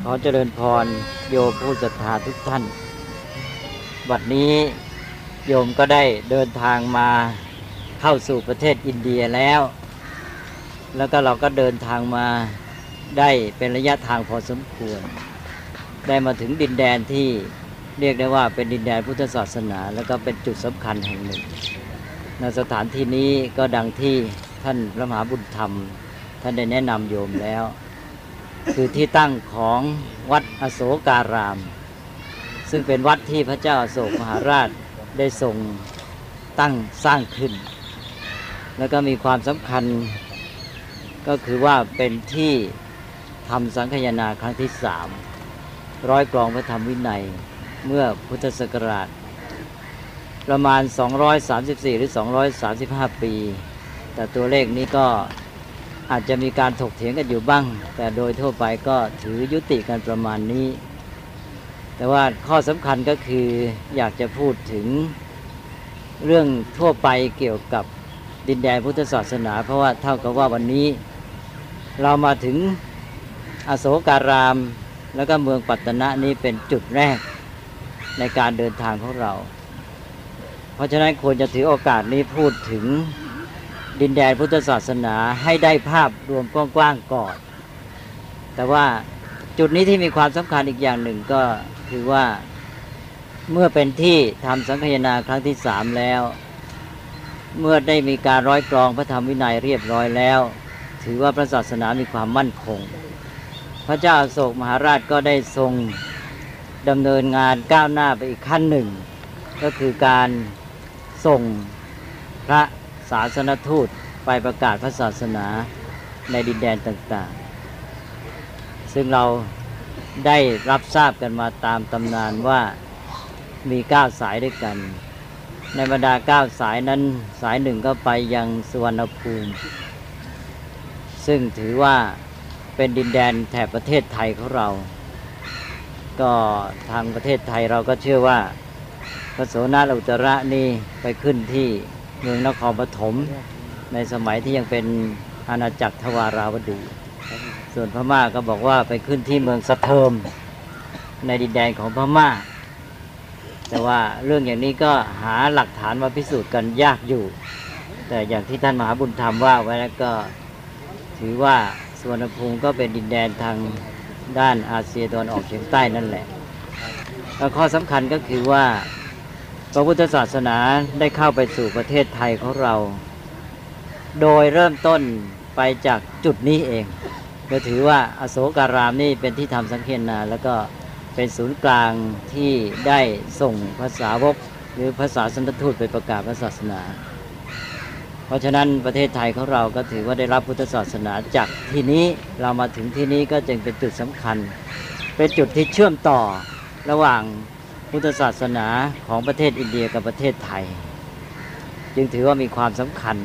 ขอเจริญพรโยมผู้ศรัทธาทุกท่าน บัดนี้โยมก็ได้เดินทางมาเข้าสู่ประเทศอินเดียแล้ว แล้วก็เราก็เดินทางมาได้เป็นระยะทางพอสมควร ได้มาถึงดินแดนที่เรียกได้ว่าเป็นดินแดนพุทธศาสนา แล้วก็เป็นจุดสำคัญแห่งหนึ่งในสถานที่นี้ก็ดังที่ท่านพระมหาบุญธรรม ท่านได้แนะนำโยมแล้ว คือที่ตั้งของวัดอโศการาม ซึ่งเป็นวัดที่พระเจ้าอโศกมหาราชได้ทรงตั้งสร้างขึ้น แล้วก็มีความสำคัญก็คือว่าเป็นที่ทำสังคยนาครั้งที่สามร้อยกรองพระธรรมวินัยเมื่อพุทธศักราช ประมาณ 234 หรือ 235 ปี แต่ตัวเลขนี้ก็ อาจจะมีการถกเถียงกันอยู่บ้าง แต่โดยทั่วไปก็ถือยุติกันประมาณนี้ แต่ว่าข้อสำคัญก็คืออยากจะพูดถึงเรื่องทั่วไปเกี่ยวกับดินแดนพุทธศาสนา เพราะว่าเท่ากับว่าวันนี้ เรามาถึงอโศการาม แล้วก็เมืองปัตตนะนี้เป็นจุดแรกในการเดินทางของเรา เพราะฉะนั้นควรจะถือโอกาสนี้พูดถึง ดินแดนพุทธศาสนาให้ได้ภาพรวมกว้างๆก่อน แต่ว่าจุดนี้ที่มีความสำคัญอีกอย่างหนึ่งก็คือว่าเมื่อเป็นที่ทำสังคายนาครั้งที่สามแล้ว เมื่อได้มีการร้อยกรองพระธรรมวินัยเรียบร้อยแล้ว ถือว่าพระศาสนามีความมั่นคง พระเจ้าอโศกมหาราชก็ได้ทรงดำเนินงานก้าวหน้าไปอีกขั้นหนึ่ง ก็คือการส่งพระ ศาสนทูตไปประกาศพระศาสนาในดินแดนต่างๆ ซึ่งเราได้รับทราบกันมาตามตำนานว่ามีเก้าสายด้วยกัน ในบรรดาเก้าสายนั้นสายหนึ่งก็ไปยังสุวรรณภูมิ ซึ่งถือว่าเป็นดินแดนแถบประเทศไทยของเรา ก็ทางประเทศไทยเราก็เชื่อว่าพระโสนาอุตระนี่ไปขึ้นที่ เมืองนครปฐมในสมัยที่ยังเป็นอาณาจักรทวาราวดี ส่วนพม่าก็บอกว่าไปขึ้นที่เมืองสะเทิมในดินแดนของพม่า แต่ว่าเรื่องอย่างนี้ก็หาหลักฐานมาพิสูจน์กันยากอยู่ แต่อย่างที่ท่านมหาบุญธรรมว่าไว้แล้วก็ถือว่าสุวนภูมิก็เป็นดินแดนทางด้านอาเซียตะวันออกเฉียงใต้นั่นแหละแล้วข้อสำคัญก็คือว่า พระพุทธศาสนาได้เข้าไปสู่ประเทศไทยของเรา โดยเริ่มต้นไปจากจุดนี้เอง ก็ถือว่าอโศการามนี่เป็นที่ทำสังเกตนา แล้วก็เป็นศูนย์กลางที่ได้ส่งภาษาวกหรือภาษาสันตทูตไปประกาศพระศาสนา เพราะฉะนั้นประเทศไทยของเราก็ถือว่าได้รับพุทธศาสนาจากที่นี้เรามาถึงที่นี้ก็จึงเป็นจุดสำคัญ เป็นจุดที่เชื่อมต่อระหว่าง พุทธศาสนาของประเทศอินเดียกับประเทศไทย จึงถือว่ามีความสำคัญ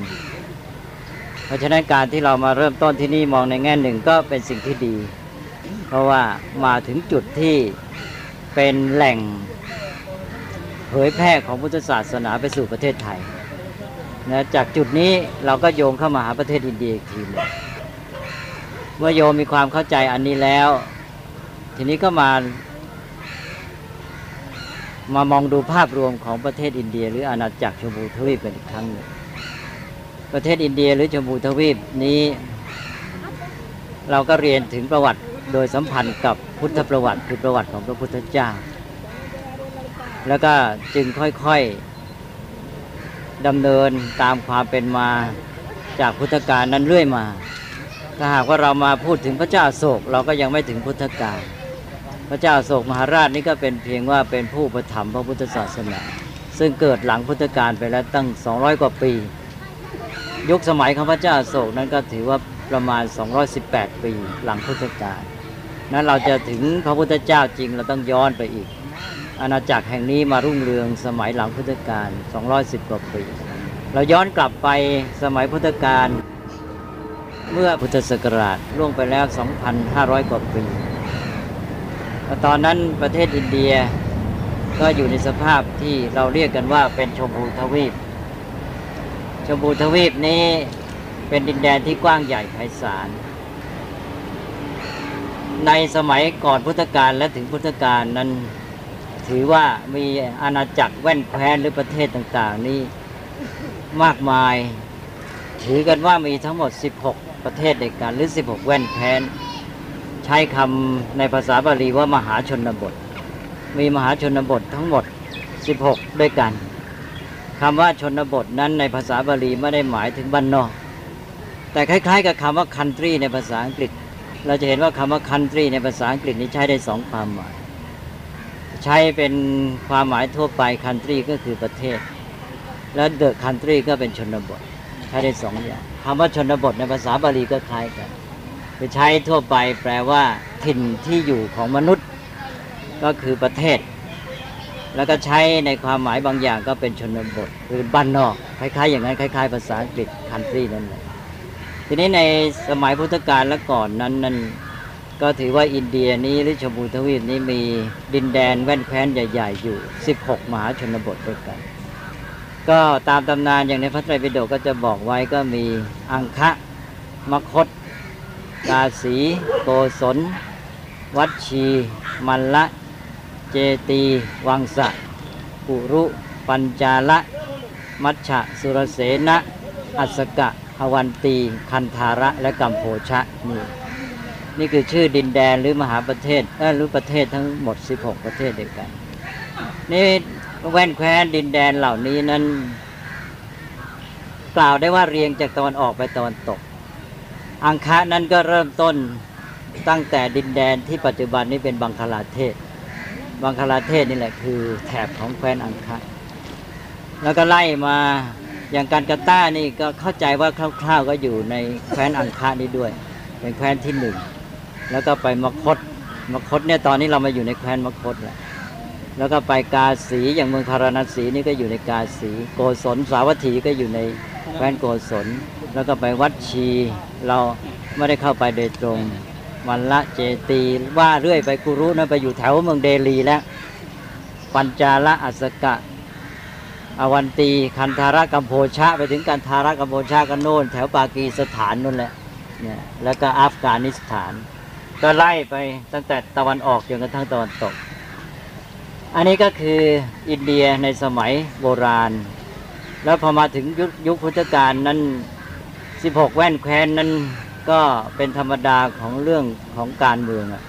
เพราะฉะนั้นการที่เรามาเริ่มต้นที่นี่มองในแง่หนึ่งก็เป็นสิ่งที่ดี เพราะว่ามาถึงจุดที่เป็นแหล่งเผยแพร่ของพุทธศาสนาไปสู่ประเทศไทยนะจากจุดนี้เราก็โยงเข้ามาหาประเทศอินเดียอีกทีหนึงเมื่อโยมมีความเข้าใจอันนี้แล้ว ทีนี้ก็มา มามองดูภาพรวมของประเทศอินเดีย หรืออาณาจักรชมพูทวีปเป็นอีกครั้งหนึ่งประเทศอินเดียหรือชมพูทวีปนี้ เราก็เรียนถึงประวัติโดยสัมพันธ์กับพุทธประวัติคือประวัติของพระพุทธเจ้า แล้วก็จึงค่อยๆดำเนินตามความเป็นมาจากพุทธกาลนั้นเรื่อยมา ถ้าหากว่าเรามาพูดถึงพระเจ้าโศก เราก็ยังไม่ถึงพุทธกาล พระเจ้าโศกมหาราชนี่ก็เป็นเพียงว่าเป็นผู้ประถมพระพุทธศาสนา ซึ่งเกิดหลังพุทธกาลไปแล้วตั้ง 200 กว่าปี ยุคสมัยของพระเจ้าโศกนั้นก็ถือว่าประมาณ 218 ปีหลังพุทธกาลนั้นเราจะถึงพระพุทธเจ้าจริงเราต้องย้อนไปอีก อาณาจักรแห่งนี้มารุ่งเรืองสมัยหลังพุทธกาล210 กว่าปี เราย้อนกลับไปสมัยพุทธกาลเมื่อพุทธศักราชล่วงไปแล้ว 2,500 กว่าปี ตอนนั้นประเทศอินเดียก็อยู่ในสภาพที่เราเรียกกันว่าเป็นชมพูทวีป ชมพูทวีปนี้เป็นดินแดนที่กว้างใหญ่ไพศาล ในสมัยก่อนพุทธกาลและถึงพุทธกาลนั้นถือว่ามีอาณาจักรแว่นแคว้นหรือประเทศต่างๆ นี้มากมาย ถือกันว่ามีทั้งหมด 16 ประเทศด้วยกันหรือ 16 แว่นแคว้น ใช้คำในภาษาบาลีว่ามหาชนบท มีมหาชนบททั้งหมด 16 ด้วยกันคำว่าชนบทนั้นในภาษาบาลีไม่ได้หมายถึงบ้านนอก แต่คล้าย ๆ กับคำว่า country ในภาษาอังกฤษ เราจะเห็นว่าคำว่า country ในภาษาอังกฤษนี้ใช้ได้สองความหมาย ใช้เป็นความหมายทั่วไป country ก็คือประเทศ และ the country ก็เป็นชนบท ใช้ได้สองอย่างคำว่าชนบทในภาษาบาลีก็คล้ายกัน คือใช้ทั่วไปแปลว่า ถิ่นที่อยู่ของมนุษย์ ก็คือประเทศ แล้วก็ใช้ในความหมายบางอย่างก็เป็นชนบทหรือบ้านนอก คล้ายๆ อย่างนั้นคล้ายๆ ภาษาอังกฤษ country นั่นแหละทีนี้ในสมัยพุทธกาลและก่อนนั้นนั้นก็ถือว่าอินเดียนี้หรือชมพูทวีปนี้มีดินแดนแว่นแคว้นใหญ่ ๆ อยู่ 16 มหาชนบทด้วยกัน ก็ตามตำนานอย่างในพระไตรปิฎกก็จะบอกไว้ก็มีอังคะมคต กาสีโกศล วัดชี มัลละ เจตี วังสะปุรุ ปัญจาละ มัชชะสุรเสนะ อัสกะอวันตี คันธาระและกัมโพชะนี่นี่คือชื่อดินแดนหรือมหาประเทศเออหรือประเทศทั้งหมด 16 ประเทศเด้วกัน นี่แว่นแคว้นดินแดนเหล่านี้นั้น กล่าวได้ว่าเรียงจากตะวันออกไปตะวันตก อังคะนั้นก็เริ่มต้นตั้งแต่ดินแดนที่ปัจจุบันนี้เป็นบังคลาเทศ บังคลาเทศนี่แหละคือแถบของแคว้นอังคะแล้วก็ไล่มาอย่างการกาตาร์นี่ก็เข้าใจว่าคร่าวๆก็อยู่ในแคว้นอังคะนี้ด้วย เป็นแคว้นที่หนึ่งแล้วก็ไปมคตมคตเนี่ยตอนนี้เรามาอยู่ในแคว้นมคตแล้วแล้วก็ไปกาสีอย่างเมืองพาราณสีนี่ก็อยู่ในกาสี โกศลสาวัตถีก็อยู่ในแคว้นโกศล แล้วก็ไปวัดชีเราไม่ได้เข้าไปโดยตรงมันละเจตีว่าเรื่อยไปกุรุนะไปอยู่แถวเมืองเดลีแล้ว ปัญจาละอัสกะ อวันตีคันธาระกัมโพชะ ไปถึงกันธาระกัมโพชะกันโน่น แถวปากีสถานนู่นแหละเนี่ยแล้วก็อัฟกานิสถาน ก็ไล่ไปตั้งแต่ตะวันออกจนกระทั่งตะวันตก อันนี้ก็คืออินเดียในสมัยโบราณ แล้วพอมาถึงยุคยุคพุทธกาลนั้น 16แว่นแคว้นนั้นก็เป็นธรรมดาของเรื่องของการเมืองอะ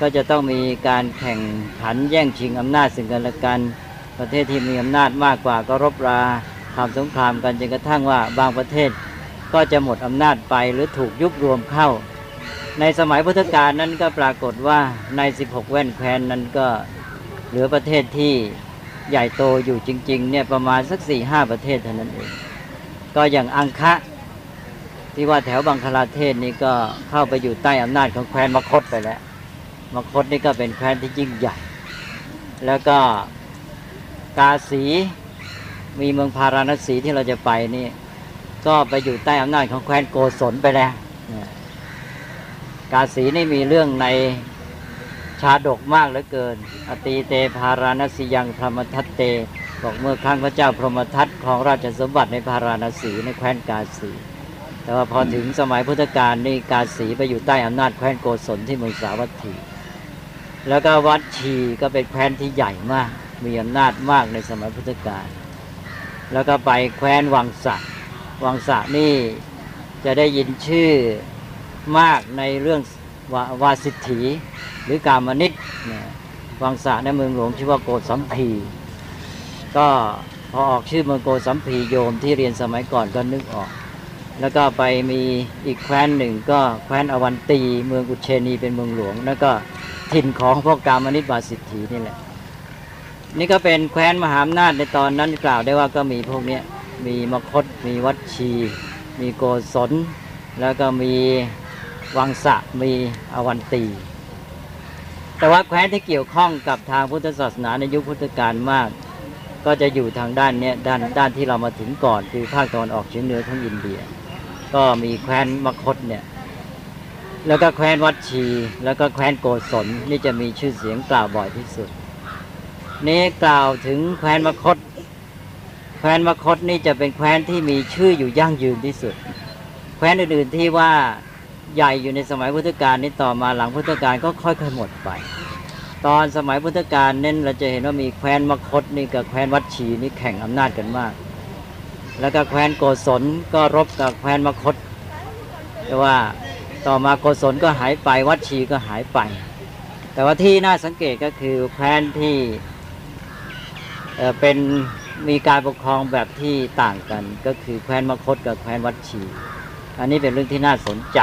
ก็จะต้องมีการแข่งขันแย่งชิงอำนาจซึ่งกันและกัน ประเทศที่มีอำนาจมากกว่าก็รบราทำสงครามกันจนกระทั่งว่าบางประเทศก็จะหมดอำนาจไปหรือถูกยุบรวมเข้า ในสมัยพุทธกาลนั้นก็ปรากฏว่าใน 16 แว่นแคว้นนั้นก็เหลือประเทศที่ใหญ่โตอยู่จริงๆเนี่ยประมาณสักสี่ห้าประเทศเท่านั้นเอง ก็อย่างอังคะ ที่ว่าแถวบังคลาเทศนี่ก็เข้าไปอยู่ใต้อำนาจของแคว้นมคตไปแล้วมคตนี่ก็เป็นแคว้นที่ยิ่งใหญ่ แล้วก็กาสีมีเมืองพาราณสีที่เราจะไปนี่ก็ไปอยู่ใต้อำนาจของแคว้นโกศลไปแล้วกาสีนี่มีเรื่องในชาดกมากเหลือเกิน อตีเตพาราณสียังพรหมทัตเตบอกเมื่อครั้งพระเจ้าพรหมทัตครองราชสมบัติในพาราณสีในแคว้นกาสี แต่ว่าพอถึงสมัยพุทธกาลนี่กาสีไปอยู่ใต้อำนาจแคว้นโกศลที่เมืองสาวัตถี แล้วก็วัดชีก็เป็นแคว้นที่ใหญ่มาก มีอำนาจมากในสมัยพุทธกาล แล้วก็ไปแคว้นวังสะ วังสะนี่จะได้ยินชื่อมากในเรื่องวาวาสิทธีหรือกามนิตวังสะในเมืองหลวงชื่อว่าโกสัมพีก็พอออกชื่อเมืองโกสัมพีโยมที่เรียนสมัยก่อนก็นึกออก แล้วก็ไปมีอีกแคว้นหนึ่งก็แคว้นอวันตี เมืองอุเชนีเป็นเมืองหลวง แล้วก็ถิ่นของพวกกามนิตวาสิทธีนี่แหละ นี่ก็เป็นแคว้นมหาอำนาจในตอนนั้นกล่าวได้ว่าก็มีพวกนี้มีมคต มีวัดชี มีโกศล แล้วก็มีวังสะมีอวันตี แต่ว่าแคว้นที่เกี่ยวข้องกับทางพุทธศาสนาในยุคพุทธกาลมากก็จะอยู่ทางด้านเนี้ยด้านด้านที่เรามาถึงก่อน คือภาคตะวันออกเฉียงเหนือของอินเดีย ก็มีแคว้นมคตเนี่ย แล้วก็แคว้นวัดชี แล้วก็แคว้นโกศลนี่จะมีชื่อเสียงกล่าวบ่อยที่สุด นี้กล่าวถึงแคว้นมคต แคว้นมคตนี่จะเป็นแคว้นที่มีชื่ออยู่ยั่งยืนที่สุด แคว้นอื่นๆที่ว่าใหญ่อยู่ในสมัยพุทธกาลนี้ต่อมาหลังพุทธกาลก็ค่อยๆหมดไป ตอนสมัยพุทธกาลเน้นเราจะเห็นว่ามีแคว้นมคตนี่กับแคว้นวัดชีนี่แข่งอำนาจกันมาก แล้วก็แคว้นโกศลก็รบกับแคว้นมคตแต่ว่าต่อมาโกศลก็หายไปวัดชีก็หายไป แต่ว่าที่น่าสังเกตก็คือแคว้นที่เอ่อเป็นมีการปกครองแบบที่ต่างกัน ก็คือแคว้นมคตกับแคว้นวัดชี อันนี้เป็นเรื่องที่น่าสนใจ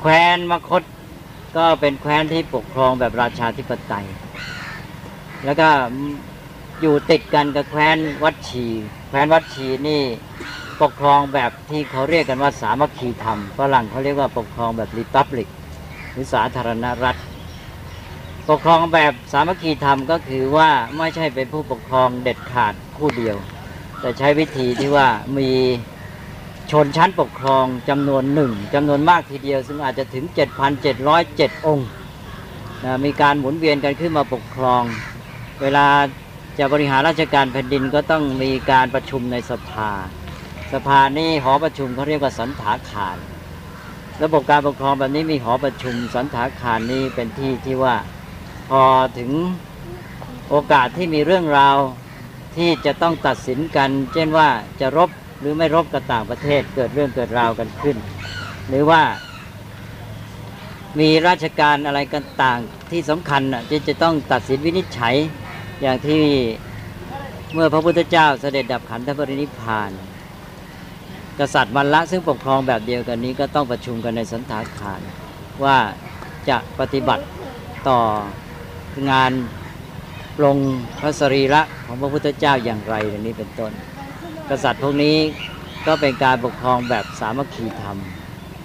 แคว้นมคตก็เป็นแคว้นที่ปกครองแบบราชาธิปไตย แล้วก็ อยู่ติดกันกับแคว้นวัดชี แคว้นวัดชีนี่ปกครองแบบที่เขาเรียกกันว่าสามัคคีธรรมฝรั่งเขาเรียกว่าปกครองแบบริพับลิกหรือสาธารณรัฐ ปกครองแบบสามัคคีธรรมก็คือว่าไม่ใช่เป็นผู้ปกครองเด็ดขาดผู้เดียว แต่ใช้วิธีที่ว่ามีชนชั้นปกครองจำนวนหนึ่งจำนวนมากทีเดียว ซึ่งอาจจะถึง 7,707 องค์นะมีการหมุนเวียนกันขึ้นมาปกครอง เวลา จะบริหารราชการแผ่นดินก็ต้องมีการประชุมในสภา สภานี่หอประชุมเขาเรียกว่าสันถาคาร ระบบการปกครองแบบนี้มีหอประชุมสันถาคารนี่เป็นที่ที่ว่าพอถึงโอกาสที่มีเรื่องราวที่จะต้องตัดสินกัน เช่นว่าจะรบหรือไม่รบกับต่างประเทศเกิดเรื่องเกิดราวกันขึ้น หรือว่ามีราชการอะไรกันต่างที่สำคัญน่ะที่จะต้องตัดสินวินิจฉัย อย่างที่เมื่อพระพุทธเจ้าเสด็จดับขันธปรินิพาน กษัตริย์วันละซึ่งปกครองแบบเดียวกันนี้ก็ต้องประชุมกันในสันทาคาร ว่าจะปฏิบัติต่องานปรงพระสรีระของพระพุทธเจ้าอย่างไรอย่างนี้เป็นต้น กษัตริย์พวกนี้ก็เป็นการปกครองแบบสามัคคีธรรม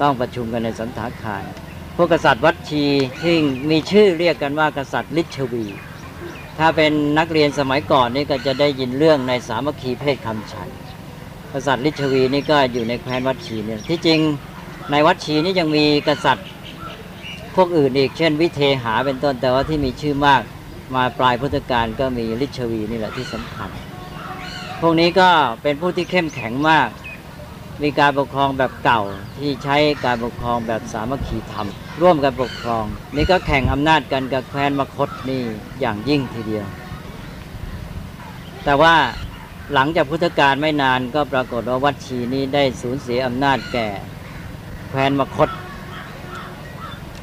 ต้องประชุมกันในสันทาคาร พวกกษัตริย์วัดชีที่มีชื่อเรียกกันว่ากษัตริย์ลิชวี ถ้าเป็นนักเรียนสมัยก่อนนี่ก็จะได้ยินเรื่องในสามัคคีเพศคำฉันกษัตริย์ลิชวีนี่ก็อยู่ในแคว้นวัดชีเนี่ยที่จริงในวัดชีนี่ยังมีกษัตริย์พวกอื่นอีก เช่น วิเทหาเป็นต้นแต่ว่าที่มีชื่อมากมาปลายพุทธกาลก็มีลิชวีนี่แหละที่สำคัญ พวกนี้ก็เป็นผู้ที่เข้มแข็งมาก มีการปกครองแบบเก่าที่ใช้การปกครองแบบสามัคคีธรรม ร่วมกันปกครอง นี่ก็แข่งอำนาจกันกับแคว้นมคตนี่อย่างยิ่งทีเดียว แต่ว่าหลังจากพุทธกาลไม่นานก็ปรากฏว่าวัดชีนี้ได้สูญเสียอำนาจแก่แคว้นมคต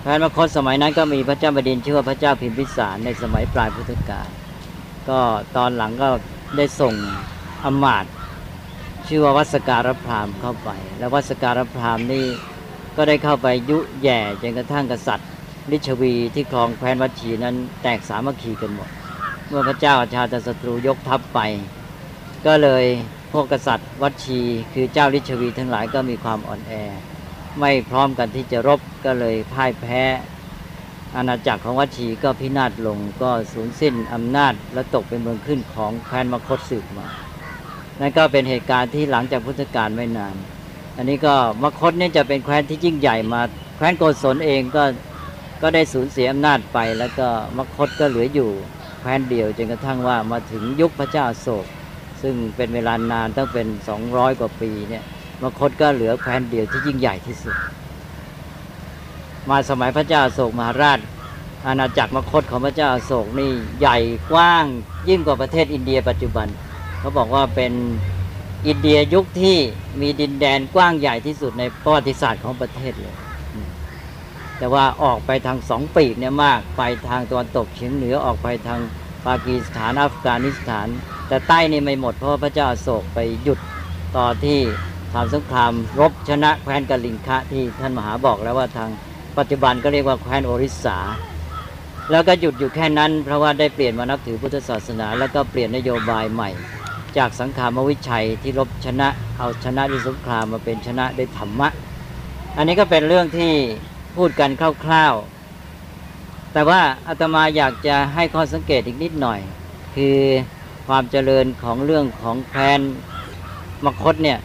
แคว้นมคตสมัยนั้นก็มีพระเจ้าบดินชื่อว่าพระเจ้าพิมพิสารในสมัยปลายพุทธกาลก็ตอนหลังก็ได้ส่งอำมาตย์ชื่อว่าวัสการพราหมณ์เข้าไป แล้ววัสการพราหมณ์นี่ ก็ได้เข้าไปยุแย่จนกระทั่งกษัตริย์ลิชวีที่ครองแคว้นวัชีนั้นแตกสามัคคีกันหมด เมื่อพระเจ้าอาชาติศัตรูยกทัพไป ก็เลยพวกกษัตริย์วัชีคือเจ้าลิชวีทั้งหลายก็มีความอ่อนแอ ไม่พร้อมกันที่จะรบก็เลยพ่ายแพ้ อาณาจักรของวัชีก็พินาศลงก็สูญสิ้นอำนาจและตกเป็นเมืองขึ้นของแคว้นมคตสืบมานั่นก็เป็นเหตุการณ์ที่หลังจากพุทธกาลไม่นาน อันนี้ก็มคตเนี่ยจะเป็นแคว้นที่ยิ่งใหญ่มา แคว้นโกศลเองก็ก็ได้สูญเสียอำนาจไป แล้วก็มคตก็เหลืออยู่แคว้นเดียวจนกระทั่งว่ามาถึงยุคพระเจ้าโศก ซึ่งเป็นเวลานานตั้งเป็น 200 กว่าปีเนี่ยมคตก็เหลือแคว้นเดียวที่ยิ่งใหญ่ที่สุด มาสมัยพระเจ้าโศกมหาราช อาณาจักรมคตของพระเจ้าโศกนี่ใหญ่กว้างยิ่งกว่าประเทศอินเดียปัจจุบัน เขาบอกว่าเป็น อินเดียยุคที่มีดินแดนกว้างใหญ่ที่สุดในประวัติศาสตร์ของประเทศเลย แต่ว่าออกไปทางสองปีกเนี่ยมาก ไปทางตะวันตกเฉียงเหนือออกไปทางปากีสถานอัฟกานิสถาน แต่ใต้นี่ไม่หมดเพราะพระเจ้าอโศกไปหยุดต่อที่ทำสงครามรบชนะแคว้นกลิงคะที่ท่านมหาบอกแล้วว่าทางปัจจุบันก็เรียกว่าแคว้นโอริสาแล้วก็หยุดอยู่แค่นั้นเพราะว่าได้เปลี่ยนมานับถือพุทธศาสนา แล้วก็เปลี่ยนนโยบายใหม่ จากสังขารวิชัยที่รบชนะเอาชนะด้วยสงครามมาเป็นชนะด้วยธรรมะ อันนี้ก็เป็นเรื่องที่พูดกันคร่าวๆ แต่ว่าอาตมาอยากจะให้ข้อสังเกตอีกนิดหน่อย คือความเจริญของเรื่องของแคว้นมคตเนี่ย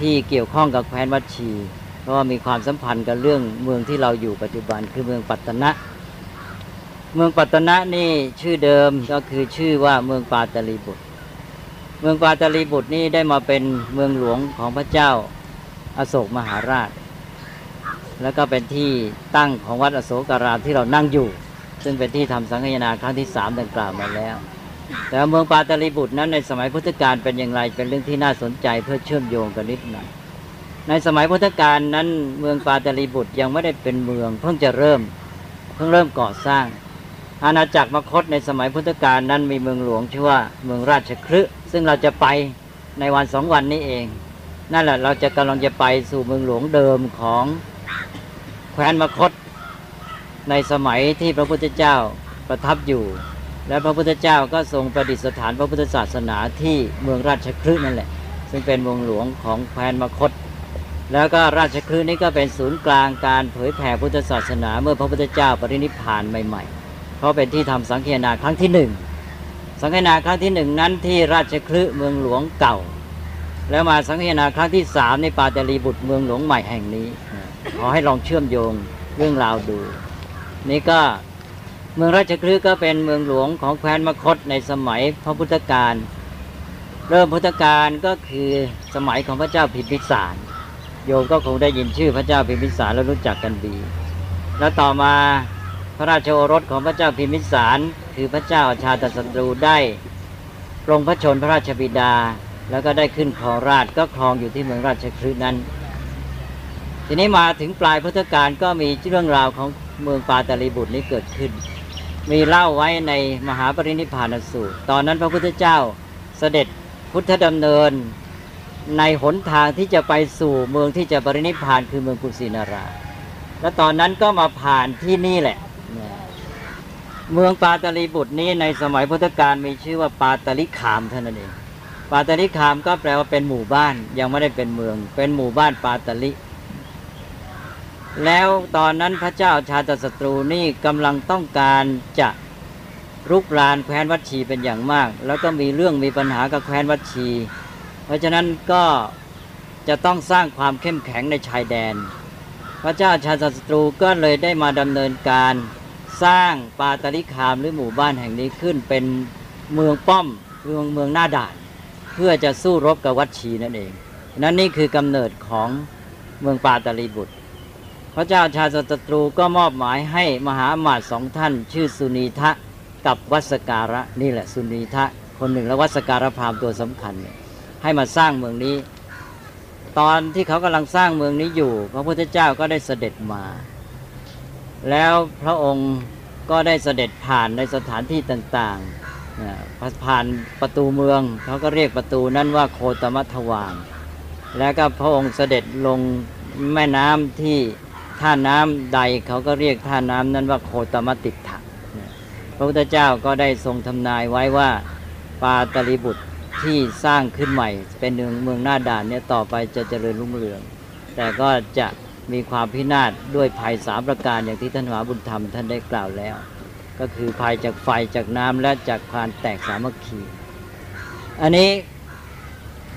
ที่เกี่ยวข้องกับแคว้นวัดชี เพราะว่ามีความสัมพันธ์กับเรื่องเมืองที่เราอยู่ปัจจุบันคือเมืองปัตตนะ เมืองปัตตนะนี่ชื่อเดิมก็คือชื่อว่าเมืองปาตลีบุตร เมืองปาตลีบุตรนี่ได้มาเป็นเมืองหลวงของพระเจ้าอาโศกมหาราช แล้วก็เป็นที่ตั้งของวัดอโศการามที่เรานั่งอยู่ ซึ่งเป็นที่ทำสังฆนาครั้งที่สามดังกล่าวมาแล้ว แต่เมืองปาตาลีบุตรนั้นในสมัยพุทธกาลเป็นอย่างไรเป็นเรื่องที่น่าสนใจเพื่อเชื่อมโยงกันนิดหน่อยในสมัยพุทธกาลนั้นเมืองปาตาลีบุตรยังไม่ได้เป็นเมือง เพิ่งจะเริ่มเพิ่งเริ่มก่อสร้าง อาณาจักรมคตในสมัยพุทธกาลนั้นมีเมืองหลวงชื่อว่าเมืองราชคฤห์ ซึ่งเราจะไปในวันสองวันนี้เอง นั่นแหละเราจะกำลังจะไปสู่เมืองหลวงเดิมของแคว้นมคต ในสมัยที่พระพุทธเจ้าประทับอยู่ และพระพุทธเจ้าก็ทรงประดิษฐานพระพุทธศาสนาที่เมืองราชคฤห์นั่นแหละ ซึ่งเป็นเมืองหลวงของแคว้นมคต แล้วก็ราชคฤห์นี้ก็เป็นศูนย์กลางการเผยแผ่พุทธศาสนา เมื่อพระพุทธเจ้าปรินิพพานใหม่ ๆ เพราะเป็นที่ทำสังฆนาครั้งที่หนึ่ง สังฆนาครั้งที่หนึ่งนั้นที่ราชคฤห์เมืองหลวงเก่า แล้วมาสังฆนาครั้งที่สามในปาตาลีบุตรเมืองหลวงใหม่แห่งนี้ ขอให้ลองเชื่อมโยงเรื่องราวดู นี่ก็เมืองราชคฤห์ก็เป็นเมืองหลวงของแคว้นมคตในสมัยพระพุทธกาลเริ่มพุทธกาลก็คือสมัยของพระเจ้าพิมพิสาร โยมก็คงได้ยินชื่อพระเจ้าพิมพิสารแล้วรู้จักกันดี แล้วต่อมาพระราชโอรสของพระเจ้าพิมพิสาร คือพระเจ้าชาตศัตรูได้ปรงพระชนพระราชบิดา แล้วก็ได้ขึ้นครองราชก็ครองอยู่ที่เมืองราชคฤห์นั้น ทีนี้มาถึงปลายพุทธกาลก็มีเรื่องราวของเมืองปาตาลีบุตรนี้เกิดขึ้น มีเล่าไว้ในมหาปรินิพานสูตร ตอนนั้นพระพุทธเจ้าเสด็จพุทธดำเนินในหนทางที่จะไปสู่เมืองที่จะปรินิพานคือเมืองกุสินารา และตอนนั้นก็มาผ่านที่นี่แหละ เมืองปาตาลีบุตรนี้ในสมัยพุทธกาลมีชื่อว่าปาตาลิขามเท่านั้นเองปาตาลิขามก็แปลว่าเป็นหมู่บ้านยังไม่ได้เป็นเมือง เป็นหมู่บ้านปาตาลิแล้วตอนนั้นพระเจ้าชาตศัตรูนี่กำลังต้องการจะรุกรานแคว้นวัดชีเป็นอย่างมาก แล้วก็มีเรื่องมีปัญหากับแคว้นวัดชี เพราะฉะนั้นก็จะต้องสร้างความเข้มแข็งในชายแดน พระเจ้าชาติศัตรูก็เลยได้มาดำเนินการ สร้างปาตาลิคามหรือหมู่บ้านแห่งนี้ขึ้นเป็นเมืองป้อมเมืองเมืองหน้าด่าน เพื่อจะสู้รบกับวัดชีนั่นเอง นั่นนี่คือกำเนิดของเมืองปาตาลีบุตร พระเจ้าชาติศัตรูก็มอบหมายให้มหาอมาตย์สองท่าน ชื่อสุนีทะกับวัสการะนี่แหละสุนีทะคนหนึ่งและวัสการะพราหมณ์ตัวสำคัญ ให้มาสร้างเมืองนี้ ตอนที่เขากำลังสร้างเมืองนี้อยู่ พระพุทธเจ้าก็ได้เสด็จมา แล้วพระองค์ก็ได้เสด็จผ่านในสถานที่ต่างๆ ผ่านประตูเมืองเขาก็เรียกประตูนั้นว่าโคตมัทวานแล้วก็พระองค์เสด็จลงแม่น้ำที่ท่าน้ำใดเขาก็เรียกท่าน้ำนั้นว่าโคตมติถะพระพุทธเจ้าก็ได้ทรงทำนายไว้ว่าปาตลิบุตรที่สร้างขึ้นใหม่ เป็นเมืองเมืองหน้าด่านเนี่ยต่อไปจะเจริญรุ่งเรือง แต่ก็จะ มีความพินาศด้วยภัยสามประการอย่างที่ท่านมหาบุญธรรมท่านได้กล่าวแล้ว ก็คือภัยจากไฟจากน้ำและจากพานแตกสามัคคี อันนี้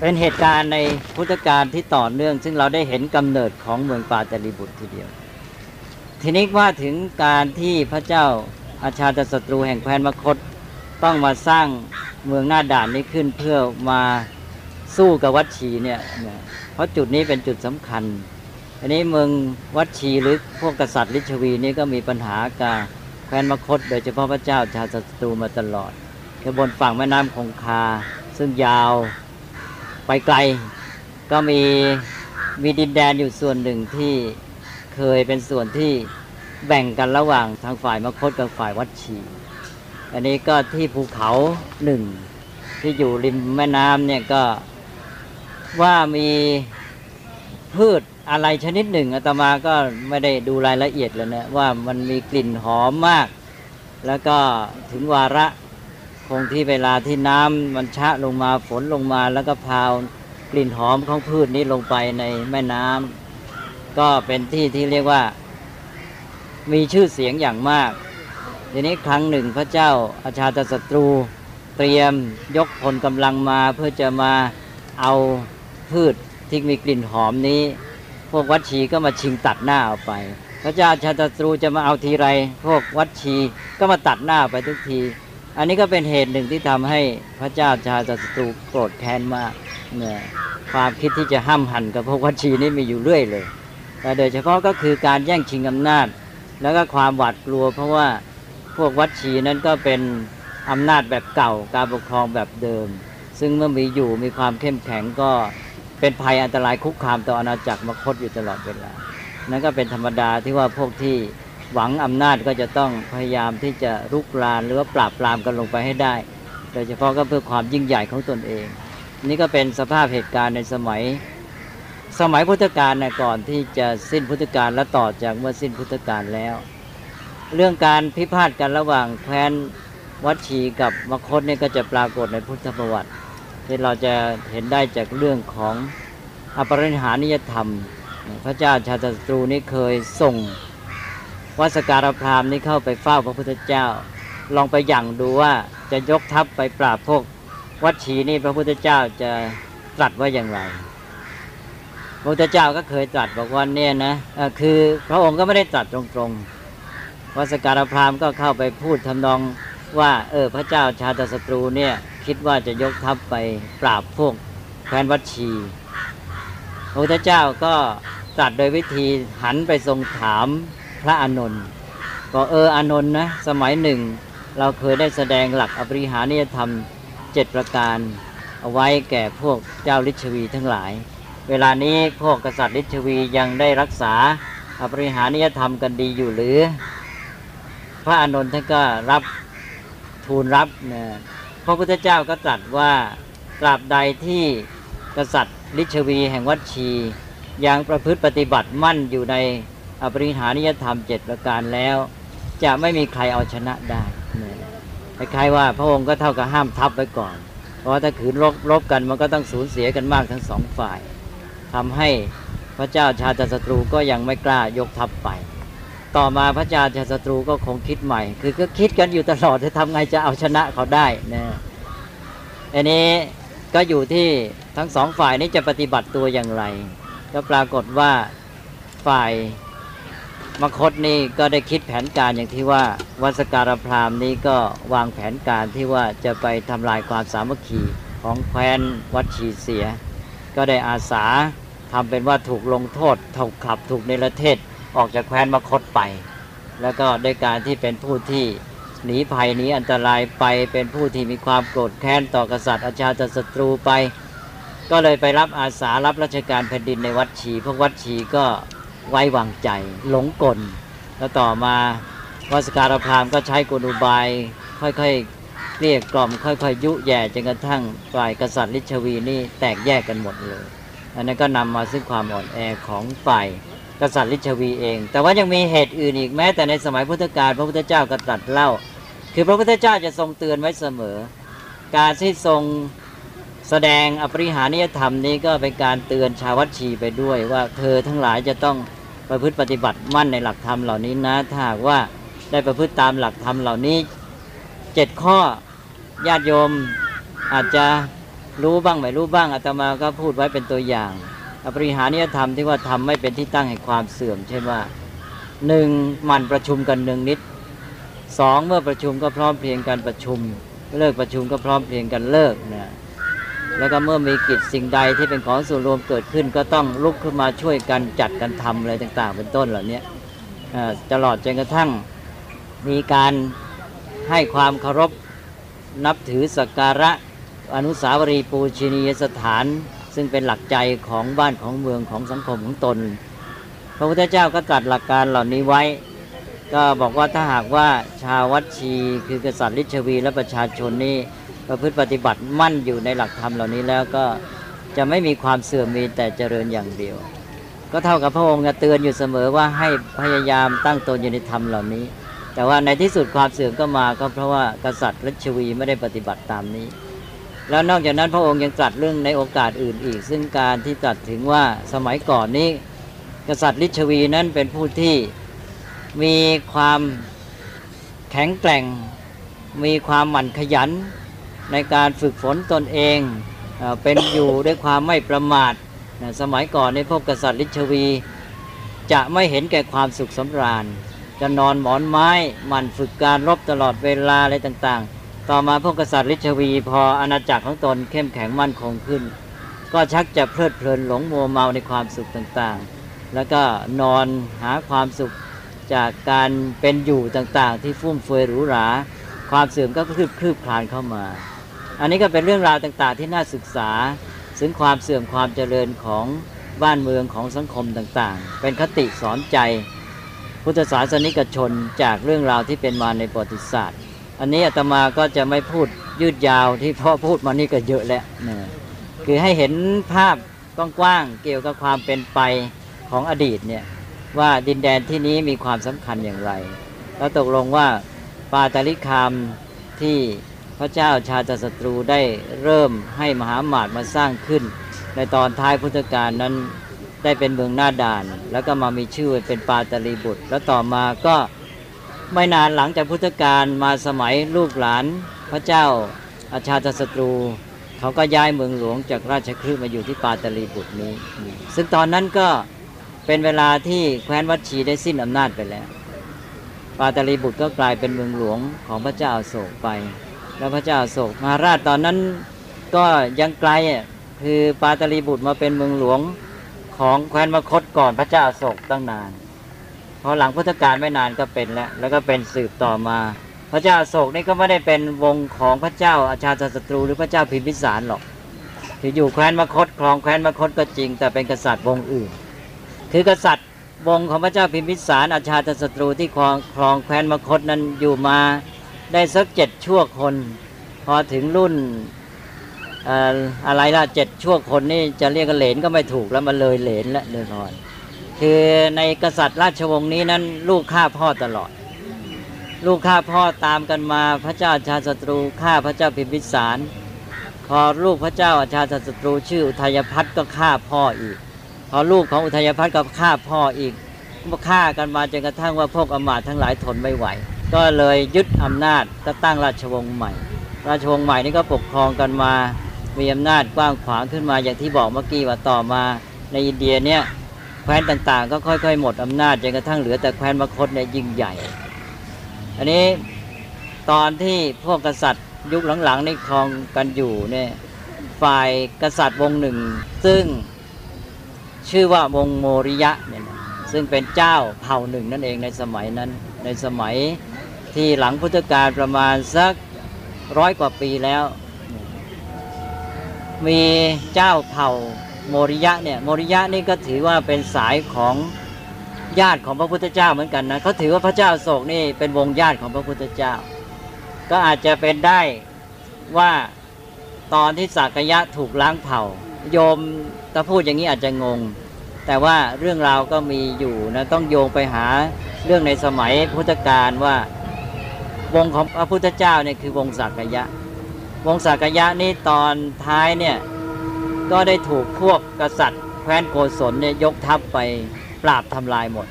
เป็นเหตุการณ์ในพุทธกาลที่ต่อเนื่อง ซึ่งเราได้เห็นกำเนิดของเมืองปาตาลีบุตรทีเดียว ทีนี้ว่าถึงการที่พระเจ้าอาชาตศัตรูแห่งแคว้นมคตต้องมาสร้างเมืองหน้าด่านนี้ขึ้นเพื่อมาสู้กับวัดชีเนี่ยเพราะจุดนี้เป็นจุดสำคัญ อันนี้เมืองวัดชีหรือพวกกษัตริย์ลิชวีนี่ก็มีปัญหากับแคว้นมคต โดยเฉพาะพระเจ้าชาติศัตรูมาตลอดคือบนฝั่งแม่น้ำคงคา ซึ่งยาวไปไกล ก็มีมีดินแดนอยู่ส่วนหนึ่งที่เคยเป็นส่วนที่แบ่งกันระหว่างทางฝ่ายมคตกับฝ่ายวัดชี อันนี้ก็ที่ภูเขาหนึ่งที่อยู่ริมแม่น้ำเนี่ยก็ว่ามี พืชอะไรชนิดหนึ่งอาตมาก็ไม่ได้ดูรายละเอียดเลยนะว่ามันมีกลิ่นหอมมาก แล้วก็ถึงวาระคงที่เวลาที่น้ำมันชะลงมาฝนลงมาแล้วก็พาวกลิ่นหอมของพืชนี้ลงไปในแม่น้ำก็เป็นที่ที่เรียกว่ามีชื่อเสียงอย่างมาก ทีนี้ครั้งหนึ่งพระเจ้าอาชาตศัตรูเตรียมยกพลกำลังมาเพื่อจะมาเอาพืช ที่มีกลิ่นหอมนี้ พวกวัดชีก็มาชิงตัดหน้าเอาไป พระเจ้าชาตศัตรูจะมาเอาทีไร พวกวัดชีก็มาตัดหน้าไปทุกที อันนี้ก็เป็นเหตุหนึ่งที่ทำให้พระเจ้าชาตศัตรูโกรธแค้นมากเนี่ยความคิดที่จะห้ามหันกับพวกวัดชีนี่มีอยู่เรื่อยเลยแต่โดยเฉพาะก็คือการแย่งชิงอำนาจ แล้วก็ความหวาดกลัว เพราะว่าพวกวัดชีนั้นก็เป็นอำนาจแบบเก่า การปกครองแบบเดิม ซึ่งเมื่อมีอยู่มีความเข้มแข็งก็ เป็นภัยอันตรายคุกคามต่ออาณาจักรมคตอยู่ตลอดเวลา นั่นก็เป็นธรรมดาที่ว่าพวกที่หวังอำนาจก็จะต้องพยายามที่จะรุกรานหรือว่าปราบปรามกันลงไปให้ได้ โดยเฉพาะก็เพื่อความยิ่งใหญ่ของตนเอง นี่ก็เป็นสภาพเหตุการณ์ในสมัย สมัยพุทธกาลนะก่อนที่จะสิ้นพุทธกาลและต่อจากเมื่อสิ้นพุทธกาลแล้ว เรื่องการพิพาทกันระหว่างแคว้นวัดชีกับมคตเนี่ยก็จะปรากฏในพุทธประวัติ ที่เราจะเห็นได้จากเรื่องของอปริหานิยธรรม พระเจ้าชาติตรูนี่เคยส่งวัสการพรามนี่เข้าไปเฝ้าพระพุทธเจ้า ลองไปยั่งดูว่าจะยกทัพไปปราบพวกวัดชีนี่พระพุทธเจ้าจะตรัสว่าอย่างไร พระพุทธเจ้าก็เคยตรัสบอกว่าเนี่ยนะคือพระองค์ก็ไม่ได้ตรัสตรงๆวัสการพรามก็เข้าไปพูดทำนอง ว่าเออพระเจ้าชาติศัตรูเนี่ยคิดว่าจะยกทัพไปปราบพวกแคว้นวัชีพระพุทธเจ้าก็ตรัสโดยวิธีหันไปทรงถามพระอานนท์ก็เอออานนท์นะสมัยหนึ่ง เราเคยได้แสดงหลักอริหานิยธรรมเจ็ดประการ เอาไว้แก่พวกเจ้าลิชวีทั้งหลาย เวลานี้พวกกษัตริย์ลิชวียังได้รักษาอริหานิยธรรมกันดีอยู่หรือ พระอานนท์ท่านก็รับ ทูลรับนะพระพุทธเจ้าก็ตรัสว่าตราบใดที่กษัตริย์ลิชวีแห่งวัดชียังประพฤติปฏิบัติมั่นอยู่ในอปริหานิยธรรมเจ็ดประการแล้ว จะไม่มีใครเอาชนะได้นะคล้ายๆว่าพระองค์ก็เท่ากับห้ามทัพไว้ก่อน เพราะว่าถ้าขืนรบรบกันมันก็ต้องสูญเสียกันมากทั้งสองฝ่ายทำให้พระเจ้าชาติศัตรูก็ยังไม่กล้ายกทัพไป ต่อมาพระเจ้าชาศัตรูก็คงคิดใหม่ คือก็คิดกันอยู่ตลอดจะทำไงจะเอาชนะเขาได้นะอันนี้ก็อยู่ที่ทั้งสองฝ่ายนี้จะปฏิบัติตัวอย่างไร ก็ปรากฏว่าฝ่ายมคตนี่ก็ได้คิดแผนการอย่างที่ว่าวัสการพราหมณ์นี้ก็วางแผนการที่ว่าจะไปทำลายความสามัคคีของแคว้นวัดชีเสีย ก็ได้อาสาทำเป็นว่าถูกลงโทษถูกขับถูกเนรเทศ ออกจากแคว้นมคตไป แล้วก็ได้การที่เป็นผู้ที่หนีภัยหนีอันตรายไปเป็นผู้ที่มีความโกรธแค้นต่อกษัตริย์อาชาติศัตรูไป ก็เลยไปรับอาสารับราชการแผ่นดินในวัดชีพวกวัดชีก็ไว้วางใจหลงกลแล้วต่อมาวัสการพราหมณ์ก็ใช้กลุบาย ค่อยๆเกลี้ยกล่อม ค่อยๆ ยุแย่จนกระทั่งฝ่ายกษัตริย์ลิชวีนี่แตกแยกกันหมดเลย อันนั้นก็นำมาซึ่งความอ่อนแอของฝ่าย กษัตริย์ลิชวีเอง แต่ว่ายังมีเหตุอื่นอีกแม้แต่ในสมัยพุทธกาลพระพุทธเจ้าก็ตรัสเล่า คือพระพุทธเจ้าจะทรงเตือนไว้เสมอ การที่ทรงแสดงอปริหานิยธรรมนี้ก็เป็นการเตือนชาววัดชีไปด้วยว่าเธอทั้งหลายจะต้องประพฤติปฏิบัติมั่นในหลักธรรมเหล่านี้นะถ้าหากว่าได้ประพฤติตามหลักธรรมเหล่านี้เจ็ดข้อญาติโยมอาจจะรู้บ้างไม่รู้บ้างอาตมาก็พูดไว้เป็นตัวอย่าง ปริหานิยธรรมที่ว่าทำไม่เป็นที่ตั้งแห่งความเสื่อม เช่นว่าหนึ่งมันประชุมกันหนึ่งนิดสองเมื่อประชุมก็พร้อมเพรียงกันประชุม เลิกประชุมก็พร้อมเพรียงกันเลิกนะแล้วก็เมื่อมีกิจสิ่งใดที่เป็นของส่วนรวมเกิดขึ้น ก็ต้องลุกขึ้นมาช่วยกันจัดกันทำอะไรต่าง ๆ เป็นต้นเหล่านี้ตลอดจนกระทั่งมีการให้ความเคารพนับถือสักการะอนุสาวรีย์ปูชนียสถาน ซึ่งเป็นหลักใจของบ้านของเมืองของสังคมของตน พระพุทธเจ้าก็ตรัสหลักการเหล่านี้ไว้ ก็บอกว่าถ้าหากว่าชาววัดชี คือกษัตริย์ลิชวีและประชาชนนี่ประพฤติปฏิบัติมั่นอยู่ในหลักธรรมเหล่านี้แล้วก็จะไม่มีความเสื่อมมีแต่เจริญอย่างเดียว ก็เท่ากับพระองค์เตือนอยู่เสมอว่าให้พยายามตั้งตนอยู่ในธรรมเหล่านี้ แต่ว่าในที่สุดความเสื่อมก็มาก็เพราะว่ากษัตริย์ลิชวีไม่ได้ปฏิบัติตามนี้ แล้วนอกจากนั้นพระองค์ยังตรัสเรื่องในโอกาสอื่นอีก ซึ่งการที่ตรัสถึงว่าสมัยก่อนนี้ กษัตริย์ลิชวีนั้นเป็นผู้ที่มีความแข็งแกร่ง มีความหมั่นขยันในการฝึกฝนตนเองเป็นอยู่ด้วยความไม่ประมาทสมัยก่อนในพวกกษัตริย์ลิชวี จะไม่เห็นแก่ความสุขสำราญ จะนอนหมอนไม้หมั่นฝึกการรบตลอดเวลาอะไรต่างๆ ต่อมาพวกกษัตริย์ลิชวี พออาณาจักรของตนเข้มแข็งมั่นคงขึ้น ก็ชักจะเพลิดเพลินหลงมัวเมาในความสุขต่างๆ แล้วก็นอนหาความสุขจากการเป็นอยู่ต่างๆ ที่ฟุ่มเฟือยหรูหรา ความเสื่อมก็คืบคลืบคลานเข้ามา อันนี้ก็เป็นเรื่องราวต่างๆ ที่น่าศึกษาถึงความเสื่อมความเจริญของบ้านเมืองของสังคมต่างๆ เป็นคติสอนใจ พุทธศาสนิกชนจากเรื่องราวที่เป็นมาในประวัติศาสตร์ อันนี้อาตมาก็จะไม่พูดยืดยาวที่พ่อพูดมานี่ก็เยอะแล้วนะคือให้เห็นภาพกว้างๆเกี่ยวกับความเป็นไปของอดีตเนี่ยว่าดินแดนที่นี้มีความสำคัญอย่างไร แล้วตกลงว่าปาตาลิคามที่พระเจ้าชาติศัตรูได้เริ่มให้มหาหมาดมาสร้างขึ้น ในตอนท้ายพุทธกาลนั้นได้เป็นเมืองหน้าด่าน แล้วก็มามีชื่อเป็นปาตาลีบุตร แล้วต่อมาก็ ไม่นานหลังจากพุทธกาลมาสมัยลูกหลานพระเจ้าอาชาติศัตรู เขาก็ย้ายเมืองหลวงจากราชคฤห์มาอยู่ที่ปาตลีบุตรนี้ ซึ่งตอนนั้นก็เป็นเวลาที่แคว้นวัดชีได้สิ้นอำนาจไปแล้ว ปาตลีบุตรก็กลายเป็นเมืองหลวงของพระเจ้าอโศกไป แล้วพระเจ้าอโศกมหาราชตอนนั้นก็ยังไกลอะคือปาตลีบุตรมาเป็นเมืองหลวงของแคว้นมคตก่อนพระเจ้าอโศกตั้งนาน อหลังพุทธกาลไม่นานก็เป็นแล้ว แล้วก็เป็นสืบต่อมา พระเจ้าโศกนี่ก็ไม่ได้เป็นวงของพระเจ้าอาชาติศัตรูหรือพระเจ้าพิมพิสารหรอกคืออยู่แคว้นมคตครองแคว้นมคตก็จริง แต่เป็นกษัตริย์วงอื่น คือกษัตริย์วงของพระเจ้าพิมพิสารอาชาติศัตรูที่ครองครองแคว้นมคตนั้นอยู่มาได้สักเจ็ดชั่วคน พอถึงรุ่นอะไรล่ะเจ็ดชั่วคนนี่จะเรียกเหลนก็ไม่ถูกแล้วมันเลยเหลนแล้วเลยพอน คือในกษัตริย์ราชวงศ์นี้นั้น ลูกฆ่าพ่อตลอด ลูกฆ่าพ่อตามกันมาพระเจ้าอาชาศัตรูฆ่าพระเจ้าพิมพิสารพอลูกพระเจ้าอาชาศัตรูชื่ออุทัยพัฒน์ก็ฆ่าพ่ออีก พอลูกของอุทัยพัฒน์ก็ฆ่าพ่ออีกก็ฆ่ากันมาจนกระทั่งว่าพวกอมาตย์ทั้งหลายทนไม่ไหว ก็เลยยึดอำนาจก็ตั้งราชวงศ์ใหม่ ราชวงศ์ใหม่นี่ก็ปกครองกันมามีอำนาจกว้างขวางขึ้นมาอย่างที่บอกเมื่อกี้ว่าต่อมาในอินเดียเนี่ย แคว้นต่างๆ ก็ค่อยๆ หมดอำนาจจนกระทั่งเหลือแต่แคว้นมคตเนี่ยยิ่งใหญ่ อันนี้ตอนที่พวกกษัตริย์ยุคหลังๆนี่ครองกันอยู่เนี่ยฝ่ายกษัตริย์วงหนึ่ง ซึ่งชื่อว่าวงโมริยะเนี่ยซึ่งเป็นเจ้าเผ่าหนึ่งนั่นเองในสมัยนั้น ในสมัยที่หลังพุทธกาลประมาณสักร้อยกว่าปีแล้ว มีเจ้าเผ่า โมริยะเนี่ยโมริยะนี่ก็ถือว่าเป็นสายของญาติของพระพุทธเจ้าเหมือนกันนะเขาถือว่าพระเจ้าโศกนี่เป็นวงญาติของพระพุทธเจ้า ก็อาจจะเป็นได้ว่าตอนที่สักยะถูกล้างเผ่า โยมถ้าพูดอย่างนี้อาจจะงง แต่ว่าเรื่องราวก็มีอยู่นะต้องโยงไปหาเรื่องในสมัยพุทธกาลว่าวงของพระพุทธเจ้าเนี่ยคือวงสักยะ วงสักยะนี่ตอนท้ายเนี่ย ก็ได้ถูกพวกกษัตริย์แคว้นโกศลเนี่ยยกทัพไปปราบทำลายหมด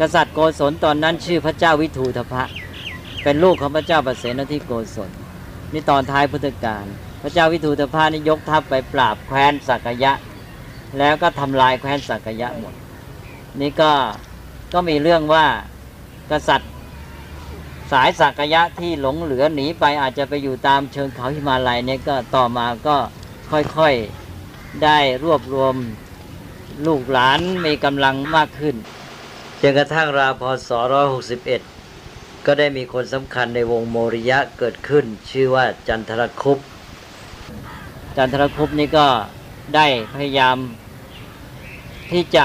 กษัตริย์โกศลตอนนั้นชื่อพระเจ้าวิทูธพะ เป็นลูกของพระเจ้าประเสนที่โกศลนี่ตอนท้ายพุทธกาลพระเจ้าวิทูธพะนี่ยกทัพไปปราบแคว้นสักยะ แล้วก็ทำลายแคว้นสักยะหมด นี่ก็ก็มีเรื่องว่ากษัตริย์สายสักยะที่หลงเหลือหนีไปอาจจะไปอยู่ตามเชิงเขาหิมาลัยเนี่ยก็ต่อมาก็ค่อยๆ ได้รวบรวมลูกหลานมีกำลังมากขึ้นจนกระทั่งราวพศ161 ก็ได้มีคนสำคัญในวงโมริยะเกิดขึ้น ชื่อว่าจันทรคุปจันทรคุปนี่ก็ได้พยายามที่จะ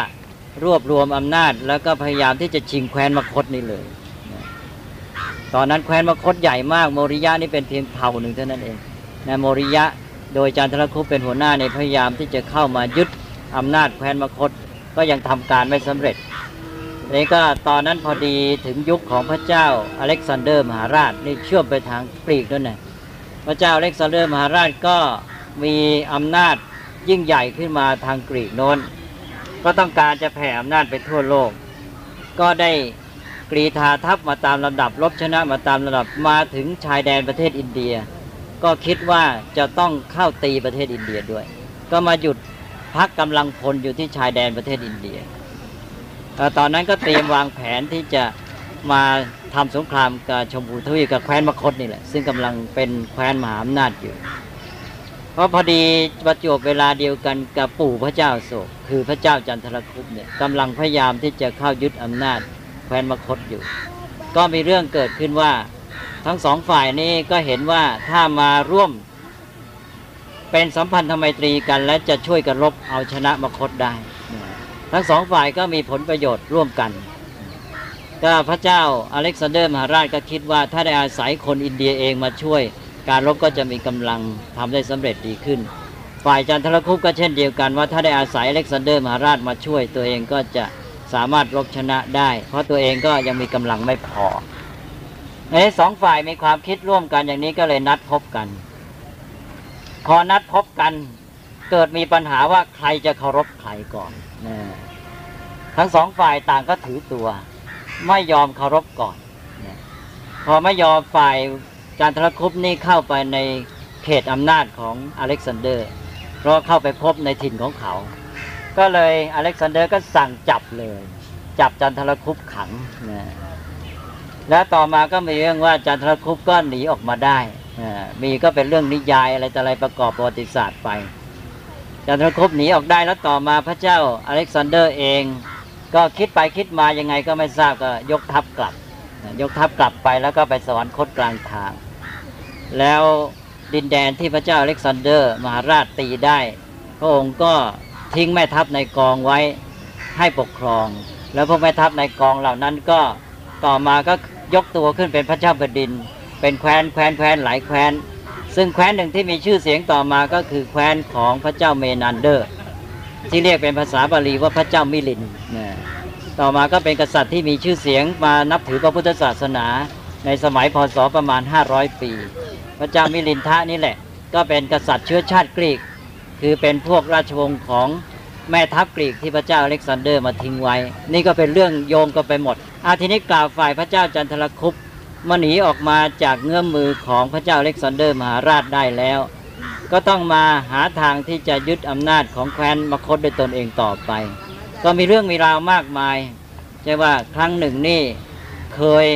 รวบรวมอำนาจ แล้วก็พยายามที่จะชิงแคว้นมคตนี่เลย ตอนนั้นแคว้นมคตใหญ่มากโมริยะนี่เป็นเพียงเผ่าหนึ่งเท่านั้นเองนะโมริยะ โดยจันทรคุปต์เป็นหัวหน้าในพยายามที่จะเข้ามายึดอำนาจแคว้นมคธก็ยังทำการไม่สำเร็จนี่ก็ตอนนั้นพอดีถึงยุคของพระเจ้าอเล็กซานเดอร์มหาราชนี่เชื่อมไปทางกรีกด้วยนะพระเจ้าอเล็กซานเดอร์มหาราชก็มีอำนาจยิ่งใหญ่ขึ้นมาทางกรีกโน้น ก็ต้องการจะแผ่อำนาจไปทั่วโลก ก็ได้กรีธาทัพมาตามลำดับรบชนะมาตามลำดับมาถึงชายแดนประเทศอินเดีย ก็คิดว่าจะต้องเข้าตีประเทศอินเดียด้วย ก็มาหยุดพักกำลังพลอยู่ที่ชายแดนประเทศอินเดียเอ่ตอนนั้นก็เตรียมวางแผนที่จะมาทำสงครามกับชมพูทวีกับแคว้นมคตนี่แหละ ซึ่งกำลังเป็นแคว้นมหาอำนาจอยู่ เพราะพอดีประจวบเวลาเดียวกันกับปู่พระเจ้าโศก คือพระเจ้าจันทรคุปเนี่ยกำลังพยายามที่จะเข้ายึดอำนาจแคว้นมคตอยู่ ก็มีเรื่องเกิดขึ้นว่า ทั้งสองฝ่ายนี้ก็เห็นว่าถ้ามาร่วม เป็นสัมพันธไมตรีกัน และจะช่วยกันรบเอาชนะมคตได้ ทั้งสองฝ่ายก็มีผลประโยชน์ร่วมกัน ก็พระเจ้าอเล็กซานเดอร์มหาราชก็คิดว่า ถ้าได้อาศัยคนอินเดียเองมาช่วย การรบก็จะมีกำลังทำได้สำเร็จดีขึ้น ฝ่ายจันทรคุปก็เช่นเดียวกันว่าถ้าได้อาศัยอเล็กซานเดอร์มหาราชมาช่วย ตัวเองก็จะสามารถรบชนะได้ เพราะตัวเองก็ยังมีกำลังไม่พอ ในสองฝ่ายมีความคิดร่วมกันอย่างนี้ก็เลยนัดพบกัน พอนัดพบกันเกิดมีปัญหาว่าใครจะเคารพใครก่อนนะทั้งสองฝ่ายต่างก็ถือตัว ไม่ยอมเคารพก่อนนะพอไม่ยอมฝ่ายจันทรคุปต์นี่เข้าไปในเขตอำนาจของอเล็กซานเดอร์ เพราะเข้าไปพบในถิ่นของเขา ก็เลยอเล็กซานเดอร์ก็สั่งจับเลย จับจันทรคุปต์ขังนะ และต่อมาก็มีเรื่องว่าจันทรคุปต์ก็หนีออกมาได้มีก็เป็นเรื่องนิยายอะไรต่ออะไรประกอบประวัติศาสตร์ไป จันทรคุปต์หนีออกได้แล้วต่อมาพระเจ้าอเล็กซานเดอร์เอง ก็คิดไปคิดมายังไงก็ไม่ทราบก็ยกทัพกลับ ยกทัพกลับไปแล้วก็ไปสวรรคตกลางทาง แล้วดินแดนที่พระเจ้าอเล็กซานเดอร์ มหาราชตีได้ พระองค์ก็ทิ้งแม่ทัพนายกองไว้ให้ปกครอง แล้วพวกแม่ทัพนายกองเหล่านั้นก็ต่อมาก็ ยกตัวขึ้นเป็นพระเจ้าแผ่นดิน เป็นแคว้นแคว้นแคว้นหลายแคว้น ซึ่งแคว้นหนึ่งที่มีชื่อเสียงต่อมาก็คือแคว้นของพระเจ้าเมนันเดอร์ ที่เรียกเป็นภาษาบาลีว่าพระเจ้ามิลินท์ ต่อมาก็เป็นกษัตริย์ที่มีชื่อเสียงมานับถือพระพุทธศาสนาในสมัยพศประมาณ 500 ปี พระเจ้ามิลินทะนี่แหละ ก็เป็นกษัตริย์เชื้อชาติกรีก คือเป็นพวกราชวงศ์ของแม่ทัพกรีกที่พระเจ้าอเล็กซานเดอร์มาทิ้งไว้ นี่ก็เป็นเรื่องโยงกันไปหมด อาทีนี้กล่าวฝ่ายพระเจ้าจันทรคุปต์มาหนีออกมาจากเงื้อมมือของพระเจ้าอเล็กซานเดอร์มหาราชได้แล้ว ก็ต้องมาหาทางที่จะยึดอำนาจของแคว้นมคธด้วยตนเองต่อไป ก็มีเรื่องมีราวมากมายใช่ว่าครั้งหนึ่งนี่เคย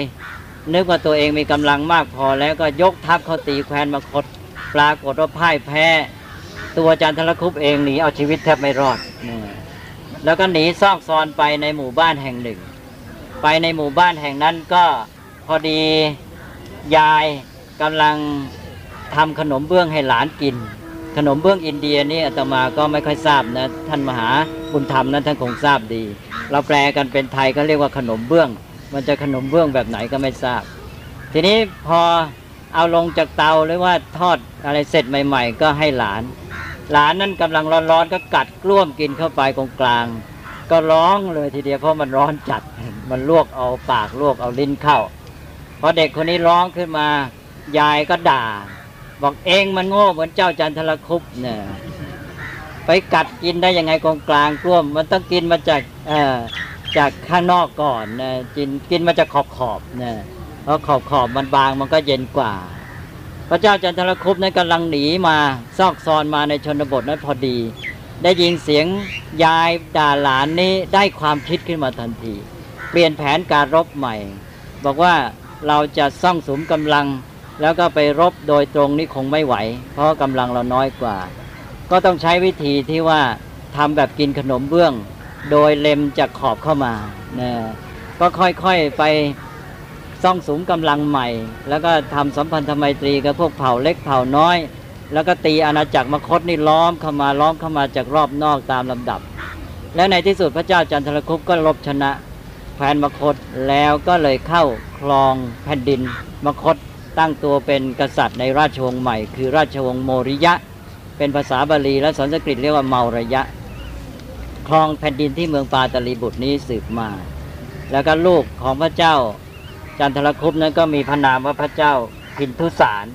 นึกว่าตัวเองมีกำลังมากพอแล้วก็ยกทัพเข้าตีแคว้นมคต ปรากฏว่าพ่ายแพ้ ตัวจันทรคุปเองหนีเอาชีวิตแทบไม่รอด แล้วก็หนีซอกซอนไปในหมู่บ้านแห่งหนึ่ง ไปในหมู่บ้านแห่งนั้นก็พอดียายกำลังทำขนมเบื้องให้หลานกิน ขนมเบื้องอินเดียนี่อาตมาก็ไม่ค่อยทราบนะท่านมหาบุญธรรมนั้นท่านคงทราบดี เราแปลกันเป็นไทยก็เรียกว่าขนมเบื้อง มันจะขนมเบื้องแบบไหนก็ไม่ทราบ ทีนี้พอเอาลงจากเตาหรือว่าทอดอะไรเสร็จใหม่ ๆ ก็ให้หลาน หลานนั้นกำลังร้อนๆก็กัดกล้วมกินเข้าไปตรงกลาง ก็ร้องเลยทีเดียวเพราะมันร้อนจัด มันลวกเอาปากลวกเอาลิ้นเข้าพอเด็กคนนี้ร้องขึ้นมายายก็ด่า บอกเองมันโง่เหมือนเจ้าจันทรคุปเนี่ยไปกัดกินได้ยังไงกองกลางกล้วม มันต้องกินมาจากเอ่อจากข้างนอกก่อนนะกินกินมาจากขอบขอบนะเพราะขอบขอบมันบางมันก็เย็นกว่า พระเจ้าจันทรคุปนั้นกำลังหนีมาซอกซอนมาในชนบทนั้นพอดี ได้ยินเสียงยายด่าหลานนี้ได้ความคิดขึ้นมาทันที เปลี่ยนแผนการรบใหม่ บอกว่าเราจะซ่องสมกำลัง แล้วก็ไปรบโดยตรงนี้คงไม่ไหว เพราะกำลังเราน้อยกว่า ก็ต้องใช้วิธีที่ว่าทำแบบกินขนมเบื้อง โดยเล็มจากขอบเข้ามานะก็ค่อยๆไปซ่องสมกำลังใหม่ แล้วก็ทำสัมพันธไมตรีกับพวกเผ่าเล็กเผ่าน้อย แล้วก็ตีอาณาจักรมคตนี่ล้อมเข้ามาล้อมเข้ามาจากรอบนอกตามลำดับ และในที่สุดพระเจ้าจันทรคุปก็ลบชนะ แคว้นมคตแล้วก็เลยเข้าครองแผ่นดินมคตตั้งตัวเป็นกษัตริย์ในราชวงศ์ใหม่ คือราชวงศ์โมริยะ เป็นภาษาบาลีและสันสกฤตเรียกว่าเมาระยะ ครองแผ่นดินที่เมืองปาตลีบุตรนี้สืบมา แล้วก็ลูกของพระเจ้าจันทรคุปนั้นก็มีพระนามว่าพระเจ้าพินทุสาร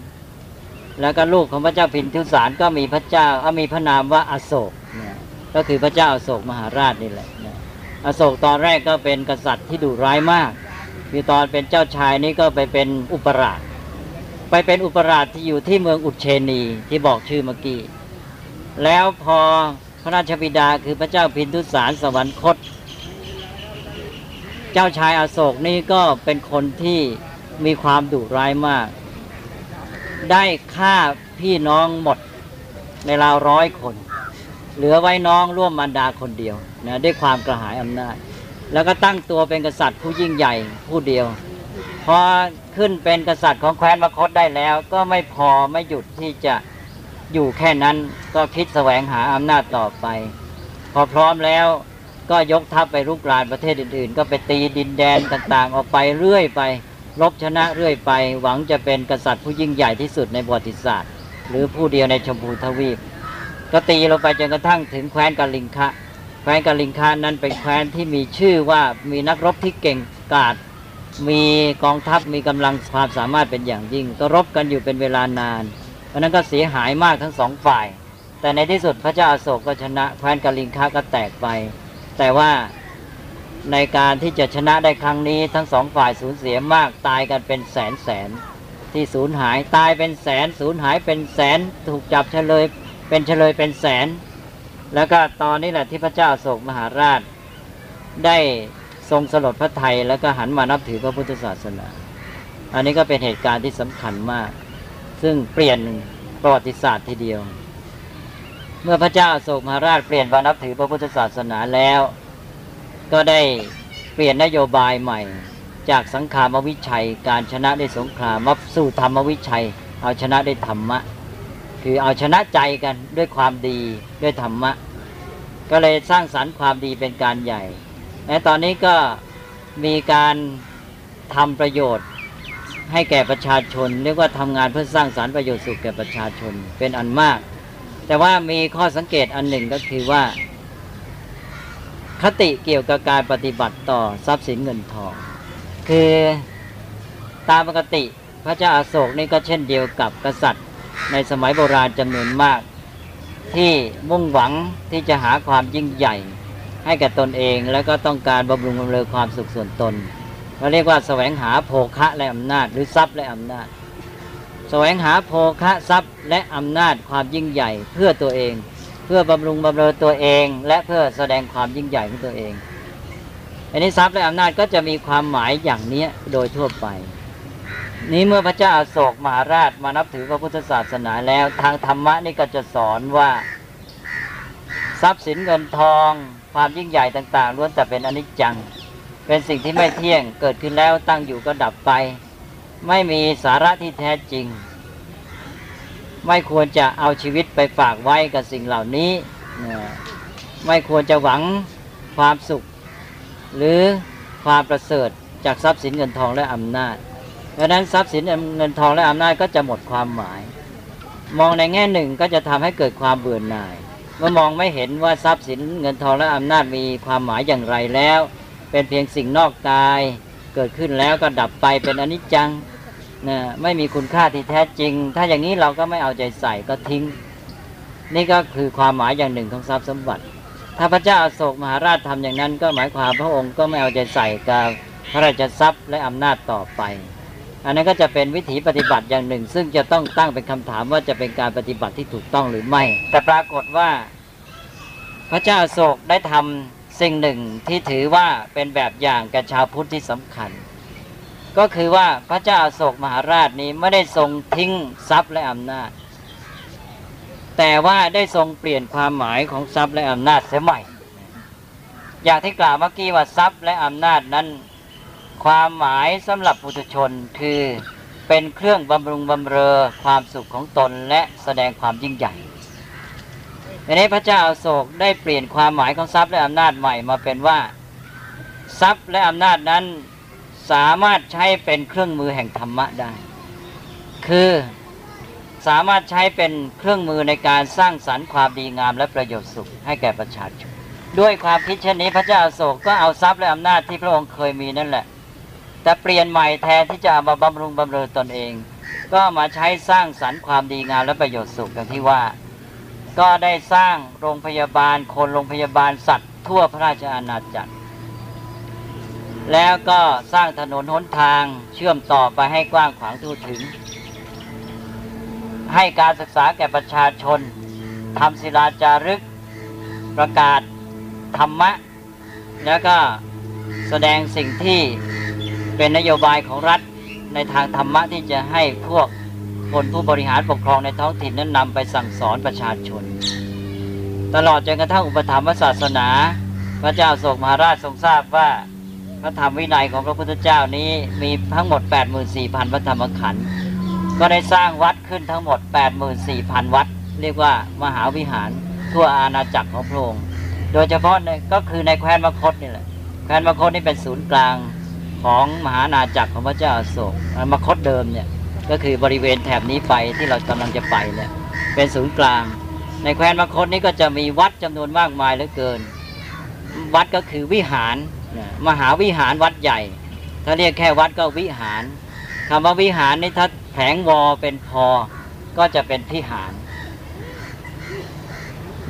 แล้วก็ลูกของพระเจ้าพินทุสารก็มีพระเจ้ามีพระนามว่าอโศกก็คือพระเจ้าอโศกมหาราชนี่แหละ อโศกตอนแรกก็เป็นกษัตริย์ที่ดุร้ายมากคือตอนเป็นเจ้าชายนี่ก็ไปเป็นอุปราช ไปเป็นอุปราชที่อยู่ที่เมืองอุเชนีที่บอกชื่อเมื่อกี้ แล้วพอพระราชบิดาคือพระเจ้าพินทุสารสวรรคต เจ้าชายอโศกนี่ก็เป็นคนที่มีความดุร้ายมาก ได้ฆ่าพี่น้องหมดในราวร้อยคน เหลือไว้น้องร่วมมารดาคนเดียว นะด้วยความกระหายอำนาจ แล้วก็ตั้งตัวเป็นกษัตริย์ผู้ยิ่งใหญ่ผู้เดียวพอขึ้นเป็นกษัตริย์ของแคว้นมคตได้แล้ว ก็ไม่พอไม่หยุดที่จะอยู่แค่นั้นก็คิดแสวงหาอำนาจต่อไป พอพร้อมแล้วก็ยกทัพไปรุกรานประเทศอื่นๆ ก็ไปตีดินแดนต่างๆ ออกไปเรื่อยไปรบชนะเรื่อยไป หวังจะเป็นกษัตริย์ผู้ยิ่งใหญ่ที่สุดในประวัติศาสตร์ หรือผู้เดียวในชมพูทวีป ก็ตีลงไปจนกระทั่งถึงแคว้นกาลิงคะ แคว้นกาลิงคะนั้นเป็นแคว้นที่มีชื่อว่ามีนักรบที่เก่งกาจมีกองทัพมีกำลังความสามารถเป็นอย่างยิ่ง ก็รบกันอยู่เป็นเวลานาน เพราะนั้นก็เสียหายมากทั้งสองฝ่าย แต่ในที่สุดพระเจ้าอาโศกก็ชนะแคว้นกาลิงคะก็แตกไป แต่ว่าในการที่จะชนะได้ครั้งนี้ทั้งสองฝ่ายสูญเสียมากตายกันเป็นแสนแสนที่สูญหายตายเป็นแสนสูญหายเป็นแสนถูกจับเฉลยเป็นเฉลยเป็นแสน แล้วก็ตอนนี้แหละที่พระเจ้าโศกมหาราช ได้ทรงสลดพระไทยแล้วก็หันมานับถือพระพุทธศาสนา อันนี้ก็เป็นเหตุการณ์ที่สำคัญมาก ซึ่งเปลี่ยนประวัติศาสตร์ทีเดียว เมื่อพระเจ้าโศกมหาราชเปลี่ยนมานับถือพระพุทธศาสนาแล้ว ก็ได้เปลี่ยนนโยบายใหม่ จากสังขารวิชัย การชนะได้สงครามมาสู่ธรรมวิชัย เอาชนะได้ธรรมะ คือเอาชนะใจกันด้วยความดีด้วยธรรมะ ก็เลยสร้างสรรค์ความดีเป็นการใหญ่และตอนนี้ก็มีการทำประโยชน์ให้แก่ประชาชน เรียกว่าทำงานเพื่อสร้างสรรค์ประโยชน์สุขแก่ประชาชนเป็นอันมาก แต่ว่ามีข้อสังเกตอันหนึ่งก็คือว่า คติเกี่ยวกับการปฏิบัติต่อทรัพย์สินเงินทอง คือตามปกติพระเจ้าอาโศกนี่ก็เช่นเดียวกับกษัตริย์ ในสมัยโบราณจำนวนมาก ที่มุ่งหวังที่จะหาความยิ่งใหญ่ ให้กับตนเอง แล้วก็ต้องการบำรุงบำเรอความสุขส่วนตนเราเรียกว่าแสวงหาโภคะและอำนาจ หรือทรัพย์และอำนาจ แสวงหาโภคะทรัพย์และอำนาจความยิ่งใหญ่เพื่อตัวเอง เพื่อบำรุงบำเรอตัวเอง และเพื่อแสดงความยิ่งใหญ่ของตัวเองอันนี้ทรัพย์และอำนาจก็จะมีความหมายอย่างนี้โดยทั่วไป นี้เมื่อพระเจ้าอาโศกมหาราชมานับถือพระพุทธศาสนาแล้ว ทางธรรมะนี่ก็จะสอนว่า ทรัพย์สินเงินทอง ความยิ่งใหญ่ต่างๆล้วนแต่เป็นอนิจจัง เป็นสิ่งที่ไม่เที่ยงเกิดขึ้นแล้วตั้งอยู่ก็ดับไป ไม่มีสาระที่แท้จริง ไม่ควรจะเอาชีวิตไปฝากไว้กับสิ่งเหล่านี้ ไม่ควรจะหวังความสุข หรือความประเสริฐจากทรัพย์สินเงินทองและอำนาจ ดังนั้นทรัพย์สินเงินทองและอำนาจก็จะหมดความหมาย มองในแง่หนึ่งก็จะทำให้เกิดความเบื่อหน่าย เมื่อมองไม่เห็นว่าทรัพย์สินเงินทองและอำนาจมีความหมายอย่างไรแล้ว เป็นเพียงสิ่งนอกกาย เกิดขึ้นแล้วก็ดับไปเป็นอนิจจังนะไม่มีคุณค่าที่แท้จริง ถ้าอย่างนี้เราก็ไม่เอาใจใส่ก็ทิ้ง นี่ก็คือความหมายอย่างหนึ่งของทรัพย์สมบัติ ถ้าพระเจ้าอาโศกมหาราชทำอย่างนั้น ก็หมายความพระองค์ก็ไม่เอาใจใส่กับพระราชทรัพย์และอำนาจต่อไป อันนั้นก็จะเป็นวิถีปฏิบัติอย่างหนึ่ง ซึ่งจะต้องตั้งเป็นคำถามว่าจะเป็นการปฏิบัติที่ถูกต้องหรือไม่ แต่ปรากฏว่า พระเจ้าโศกได้ทำสิ่งหนึ่งที่ถือว่าเป็นแบบอย่างแก่ชาวพุทธที่สำคัญ ก็คือว่าพระเจ้าโศกมหาราชนี้ไม่ได้ทรงทิ้งทรัพย์และอำนาจ แต่ว่าได้ทรงเปลี่ยนความหมายของทรัพย์และอำนาจเสียใหม่ อย่างที่กล่าวเมื่อกี้ว่าทรัพย์และอำนาจนั้น ความหมายสำหรับปุถุชนคือ เป็นเครื่องบำรุงบำเรอความสุขของตนและแสดงความยิ่งใหญ่ในนี้พระเจ้าอาโศกได้เปลี่ยนความหมายของทรัพย์และอำนาจใหม่มาเป็นว่า ทรัพย์และอำนาจนั้นสามารถใช้เป็นเครื่องมือแห่งธรรมะได้ คือสามารถใช้เป็นเครื่องมือในการสร้างสรรค์ความดีงามและประโยชน์สุขให้แก่ประชาชน ด้วยความคิดเช่นนี้พระเจ้าอาโศกก็เอาทรัพย์และอำนาจที่พระองค์เคยมีนั่นแหละ แต่เปลี่ยนใหม่แทนที่จะมาบำรุงบำเรอตนเอง ก็มาใช้สร้างสรรค์ความดีงามและประโยชน์สุขอย่างที่ว่า ก็ได้สร้างโรงพยาบาลคนโรงพยาบาลสัตว์ ทั่วพระราชอาณาจักร แล้วก็สร้างถนนหนทางเชื่อมต่อไปให้กว้างขวางทั่วถึง ให้การศึกษาแก่ประชาชนทำศิลาจารึก ประกาศธรรมะ แล้วก็แสดงสิ่งที่ เป็นนโยบายของรัฐในทางธรรมะที่จะให้พวกพลผู้บริหารปกครองในท้องถิ่นนั้นนำไปสั่งสอนประชาชน ตลอดจนกระทั่งอุปถัมภศาสนา พระเจ้าโศกมหาราชทรงทราบว่าพระธรรมวินัยของพระพุทธเจ้านี้มีทั้งหมด 84,000 พระธรรมขันธ์ก็ได้สร้างวัดขึ้นทั้งหมด 84,000 วัด เรียกว่ามหาวิหารทั่วอาณาจักรของพระองค์ โดยเฉพาะในก็คือในแคว้นมคตนี่แหละ แคว้นมคตนี่เป็นศูนย์กลาง ของมหาอาณาจักรของพระเจ้าอโศกอ่ามคตเดิมเนี่ยก็คือบริเวณแถบนี้ไปที่เรากำลังจะไปเนี่ยเป็นศูนย์กลาง ในแคว้นมคตนี้ก็จะมีวัดจำนวนมากมายเหลือเกิน วัดก็คือวิหารมหาวิหารวัดใหญ่ ถ้าเรียกแค่วัดก็วิหารคำว่าวิหารนี่ถ้าแผงวอเป็นพอก็จะเป็นพิหาร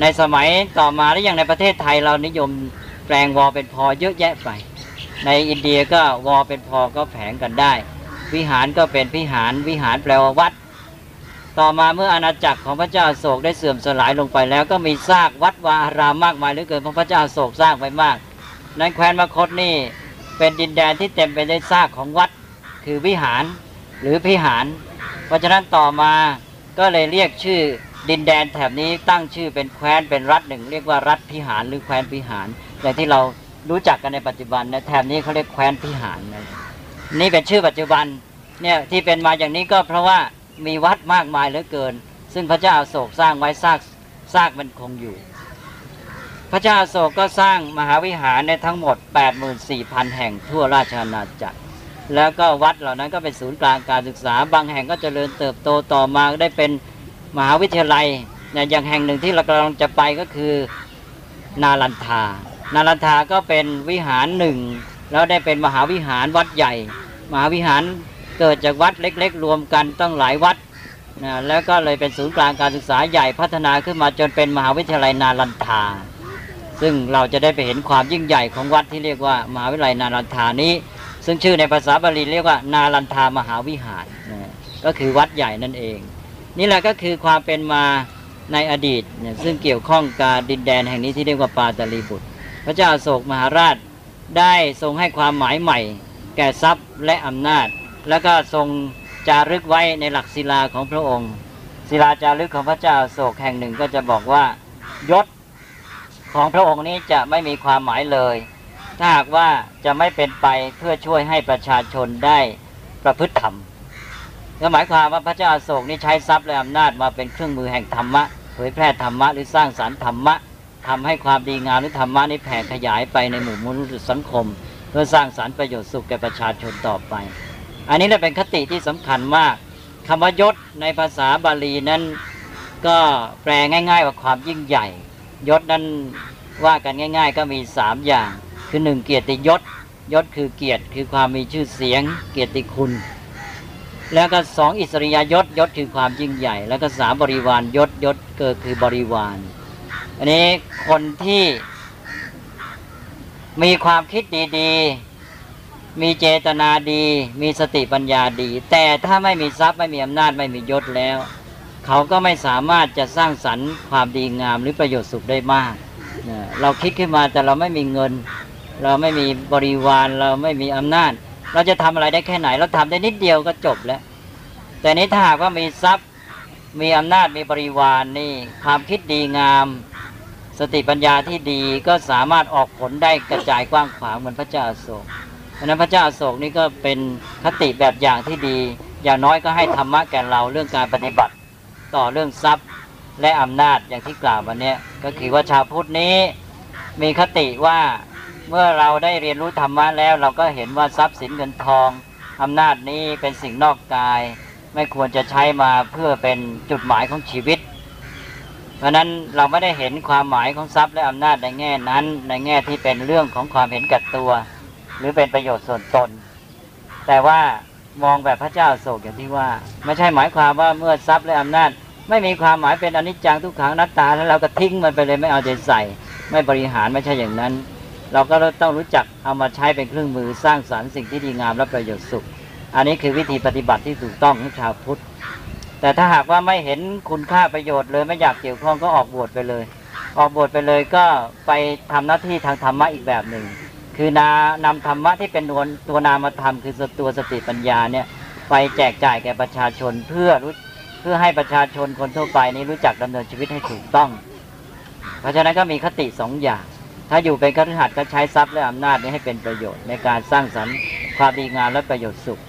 ในสมัยต่อมาและอย่างในประเทศไทยเรานิยมแปลงวอเป็นพอเยอะแยะไป ในอินเดียก็วอเป็นพอก็แผงกันได้ วิหารก็เป็นพิหารวิหารแปลว่าวัด ต่อมาเมื่ออาณาจักรของพระเจ้าโศกได้เสื่อมสลายลงไปแล้วก็มีซากวัดวาอารามมากมายเหลือเกินเพราะพระเจ้าโศกสร้างไปมาก นั้นแคว้นมคตนี่เป็นดินแดนที่เต็มไปด้วยซากของวัด คือวิหารหรือพิหาร เพราะฉะนั้นต่อมาก็เลยเรียกชื่อดินแดนแถบนี้ตั้งชื่อเป็นแคว้นเป็นรัฐหนึ่ง เรียกว่ารัฐพิหารหรือแคว้นพิหารอย่างที่เรา รู้จักกันในปัจจุบันนะแถบนี้เขาเรียกแคว้นพิหารนะนี่เป็นชื่อปัจจุบันเนี่ยที่เป็นมาอย่างนี้ก็เพราะว่ามีวัดมากมายเหลือเกิน ซึ่งพระเจ้าอโศกสร้างไว้ซากซากมันคงอยู่ พระเจ้าอโศกก็สร้างมหาวิหารในทั้งหมด 84,000 แห่งทั่วราชอาณาจักร แล้วก็วัดเหล่านั้นก็เป็นศูนย์กลางการศึกษา บางแห่งก็เจริญเติบโตต่อมาได้เป็นมหาวิทยาลัยเนี่ยอย่างแห่งหนึ่งที่เรากำลังจะไปก็คือนาลันทา นาลันทาก็เป็นวิหารหนึ่งแล้วได้เป็นมหาวิหารวัดใหญ่ มหาวิหารเกิดจากวัดเล็ก ๆ รวมกันต้องหลายวัดนะแล้วก็เลยเป็นศูนย์กลางการศึกษาใหญ่พัฒนาขึ้นมาจนเป็นมหาวิทยาลัยนาลันทา ซึ่งเราจะได้ไปเห็นความยิ่งใหญ่ของวัดที่เรียกว่ามหาวิทยาลัยนาลันทานี้ ซึ่งชื่อในภาษาบาลีเรียกว่านาลันทามหาวิหารนะก็คือวัดใหญ่นั่นเอง นี่แหละก็คือความเป็นมาในอดีตนะซึ่งเกี่ยวข้องกับดินแดนแห่งนี้ที่เรียกว่าปาตาลีบุตร พระเจ้าโศกมหาราชได้ทรงให้ความหมายใหม่ แก่ทรัพย์และอำนาจ แล้วก็ทรงจารึกไว้ในหลักศิลาของพระองค์ ศิลาจารึกของพระเจ้าโศกแห่งหนึ่งก็จะบอกว่ายศของพระองค์นี้จะไม่มีความหมายเลย ถ้าหากว่าจะไม่เป็นไปเพื่อช่วยให้ประชาชนได้ประพฤติธรรมก็หมายความว่าพระเจ้าโศกนี่ใช้ทรัพย์และอำนาจมาเป็นเครื่องมือแห่งธรรมะเผยแพร่ธรรมะหรือสร้างสารรค์ธรรมะ ทำให้ความดีงามหรือธรรมะนี้แผ่ขยายไปในหมู่มนุษยสังคม เพื่อสร้างสารรค์ประโยชน์สุขแก่ประชาชนต่อไป อันนี้แหละเป็นคติที่สำคัญมากคำว่ายศในภาษาบาลีนั้นก็แปลง่าย ๆ ว่าความยิ่งใหญ่ ยศนั้นว่ากันง่าย ๆ ก็มีสามอย่าง คือหนึ่งเกียรติยศยศคือเกียรติคือความมีชื่อเสียง เกียรติคุณ แล้วก็สองอิสริยยศยศคือความยิ่งใหญ่ แล้วก็สามบริวารยศยศเกิดคือบริวาร อันนี้คนที่มีความคิดดีๆ มีเจตนาดี มีสติปัญญาดี แต่ถ้าไม่มีทรัพย์ไม่มีอำนาจไม่มียศแล้ว เขาก็ไม่สามารถจะสร้างสรรค์ความดีงามหรือประโยชน์สุขได้มาก เราคิดขึ้นมาแต่เราไม่มีเงิน เราไม่มีบริวารเราไม่มีอำนาจ เราจะทำอะไรได้แค่ไหน เราทำได้นิดเดียวก็จบแล้ว แต่นี้ถ้าหากว่ามีทรัพย์มีอำนาจมีบริวารนนี่ความคิดดีงาม สติปัญญาที่ดีก็สามารถออกผลได้กระจายกว้างขวางเหมือนพระเจ้าอโศกเพราะฉะนั้นพระเจ้าอโศกนี่ก็เป็นคติแบบอย่างที่ดี อย่างน้อยก็ให้ธรรมะแก่เราเรื่องการปฏิบัติต่อเรื่องทรัพย์และอำนาจอย่างที่กล่าววันนี้ก็คือว่าชาวพุทธนี้มีคติว่าเมื่อเราได้เรียนรู้ธรรมะแล้ว เราก็เห็นว่าทรัพย์สินเงินทองอำนาจนี้เป็นสิ่งนอกกาย ไม่ควรจะใช้มาเพื่อเป็นจุดหมายของชีวิต เพราะนั้นเราไม่ได้เห็นความหมายของทรัพย์และอำนาจในแง่นั้น ในแง่ที่เป็นเรื่องของความเห็นแก่ตัว หรือเป็นประโยชน์ส่วนตน แต่ว่ามองแบบพระเจ้าโศกอย่างที่ว่า ไม่ใช่หมายความว่าเมื่อทรัพย์และอำนาจ ไม่มีความหมายเป็นอนิจจังทุกขังนัตตาแล้วเราก็ทิ้งมันไปเลยไม่เอาใจใส่ ไม่บริหารไม่ใช่อย่างนั้น เราก็ต้องรู้จักเอามาใช้เป็นเครื่องมือสร้างสารรค์สิ่งที่ดีงามและประโยชน์สุข อันนี้คือวิธีปฏิบัติที่ถูกต้องของชาวพุทธ แต่ถ้าหากว่าไม่เห็นคุณค่าประโยชน์เลยไม่อยากเกี่ยวข้องก็ออกบวชไปเลย ออกบวชไปเลยก็ไปทำหน้าที่ทางธรรมะอีกแบบหนึ่ง คือนานำธรรมะที่เป็นตัวนามธรรมคือตัวสติปัญญาเนี่ยไปแจกจ่ายแก่ประชาชนเพื่อรู้เพื่อให้ประชาชนคนทั่วไปนี้รู้จักดำเนินชีวิตให้ถูกต้อง เพราะฉะนั้นก็มีคติสองอย่าง ถ้าอยู่เป็นคฤหัสถ์ก็ใช้ทรัพย์และอำนาจนี้ให้เป็นประโยชน์ในการสร้างสรรค์ความดีงามและประโยชน์สุข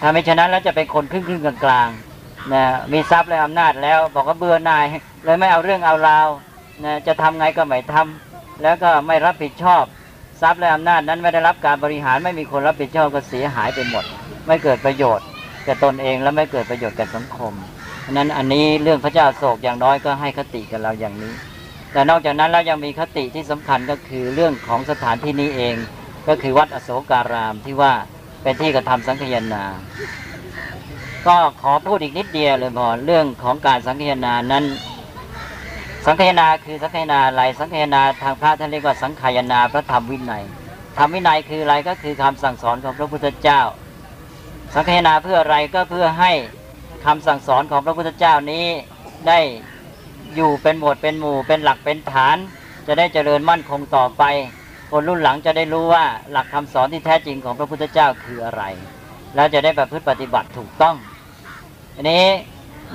ถ้าไม่ฉะนั้นแล้วจะเป็นคนครึ่งครึ่งๆกลางๆ นะมีทรัพย์และอำนาจแล้ว บอกว่าเบื่อหน่ายเลยไม่เอาเรื่องเอาราวนะจะทำไงก็ไม่ทำแล้วก็ไม่รับผิดชอบ ทรัพย์และอำนาจนั้นไม่ได้รับการบริหารไม่มีคนรับผิดชอบก็เสียหายไปหมด ไม่เกิดประโยชน์แก่ตนเองและไม่เกิดประโยชน์แก่สังคมเพราะนั้นอันนี้เรื่องพระเจ้าโศกอย่างน้อยก็ให้คติกับเราอย่างนี้ แต่นอกจากนั้นแล้วยังมีคติที่สำคัญก็คือเรื่องของสถานที่นี้เอง ก็คือวัดอโศการามที่ว่าเป็นที่กระทำสังฆยนา ก็ขอพูดอีกนิดเดียวเลยพอเรื่องของการสังฆยนานั้น สังฆยนาคือสังฆยนาอะไรสังฆยนาทางพระท่านเรียกว่าสังขยนาพระธรรมวินัยธรรมวินัยคืออะไรก็คือคำสั่งสอนของพระพุทธเจ้า สังฆยนาเพื่ออะไรก็เพื่อให้คำสั่งสอนของพระพุทธเจ้านี้ได้อยู่เป็นหมวดเป็นหมู่ เป็นหลักเป็นฐาน จะได้เจริญมั่นคงต่อไป คนรุ่นหลังจะได้รู้ว่าหลักคำสอนที่แท้จริงของพระพุทธเจ้าคืออะไร แล้วจะได้ประพฤติปฏิบัติถูกต้อง อันนี้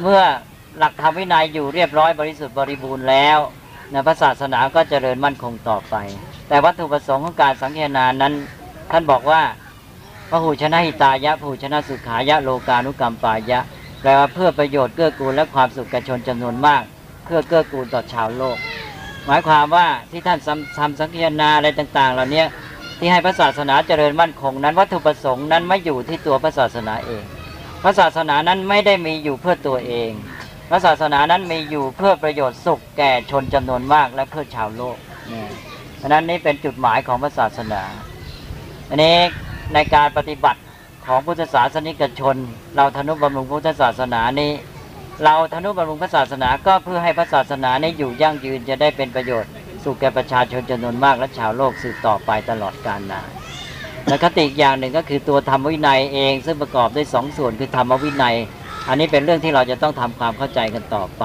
เมื่อหลักธรรมวินัยอยู่เรียบร้อยบริสุทธิ์บริบูรณ์แล้วนะพระศาสนาก็เจริญมั่นคงต่อไป แต่วัตถุประสงค์ของการสังเกนานั้น ท่านบอกว่าพระหูชนะหิตายะพระหูชนะสุขายะโลกานุกรรมปายะ แปลว่าเพื่อประโยชน์เกื้อกูลและความสุขแก่ชนจำนวนมาก เพื่อเกื้อกูลต่อชาวโลก หมายความว่าที่ท่านทำทำสังเกนาอะไรต่าง ๆ เหล่านี้ที่ให้พระศาสนาเจริญมั่นคงนั้นวัตถุประสงค์นั้นไม่อยู่ที่ตัวพระศาสนาเอง พระศาสนานั้นไม่ได้มีอยู่เพื่อตัวเอง พระศาสนานั้นมีอยู่เพื่อประโยชน์สุขแก่ชนจำนวนมากและเพื่อชาวโลกนี่เพราะฉะนั้นนี่เป็นจุดหมายของพระศาสนา อันนี้ในการปฏิบัติของพุทธศาสนิกชน เราธนุบำรุงพุทธศาสนานี้ เราธนุบำรุงพระศาสนาก็เพื่อให้พระศาสนานี้อยู่ยั่งยืนจะได้เป็นประโยชน์สุขแก่ประชาชนจำนวนมากและชาวโลกสืบต่อไปตลอดกาลนาน และคติอีกอย่างหนึ่งก็คือตัวธรรมวินัยเอง ซึ่งประกอบด้วยสองส่วนคือธรรมวินัย อันนี้เป็นเรื่องที่เราจะต้องทำความเข้าใจกันต่อไป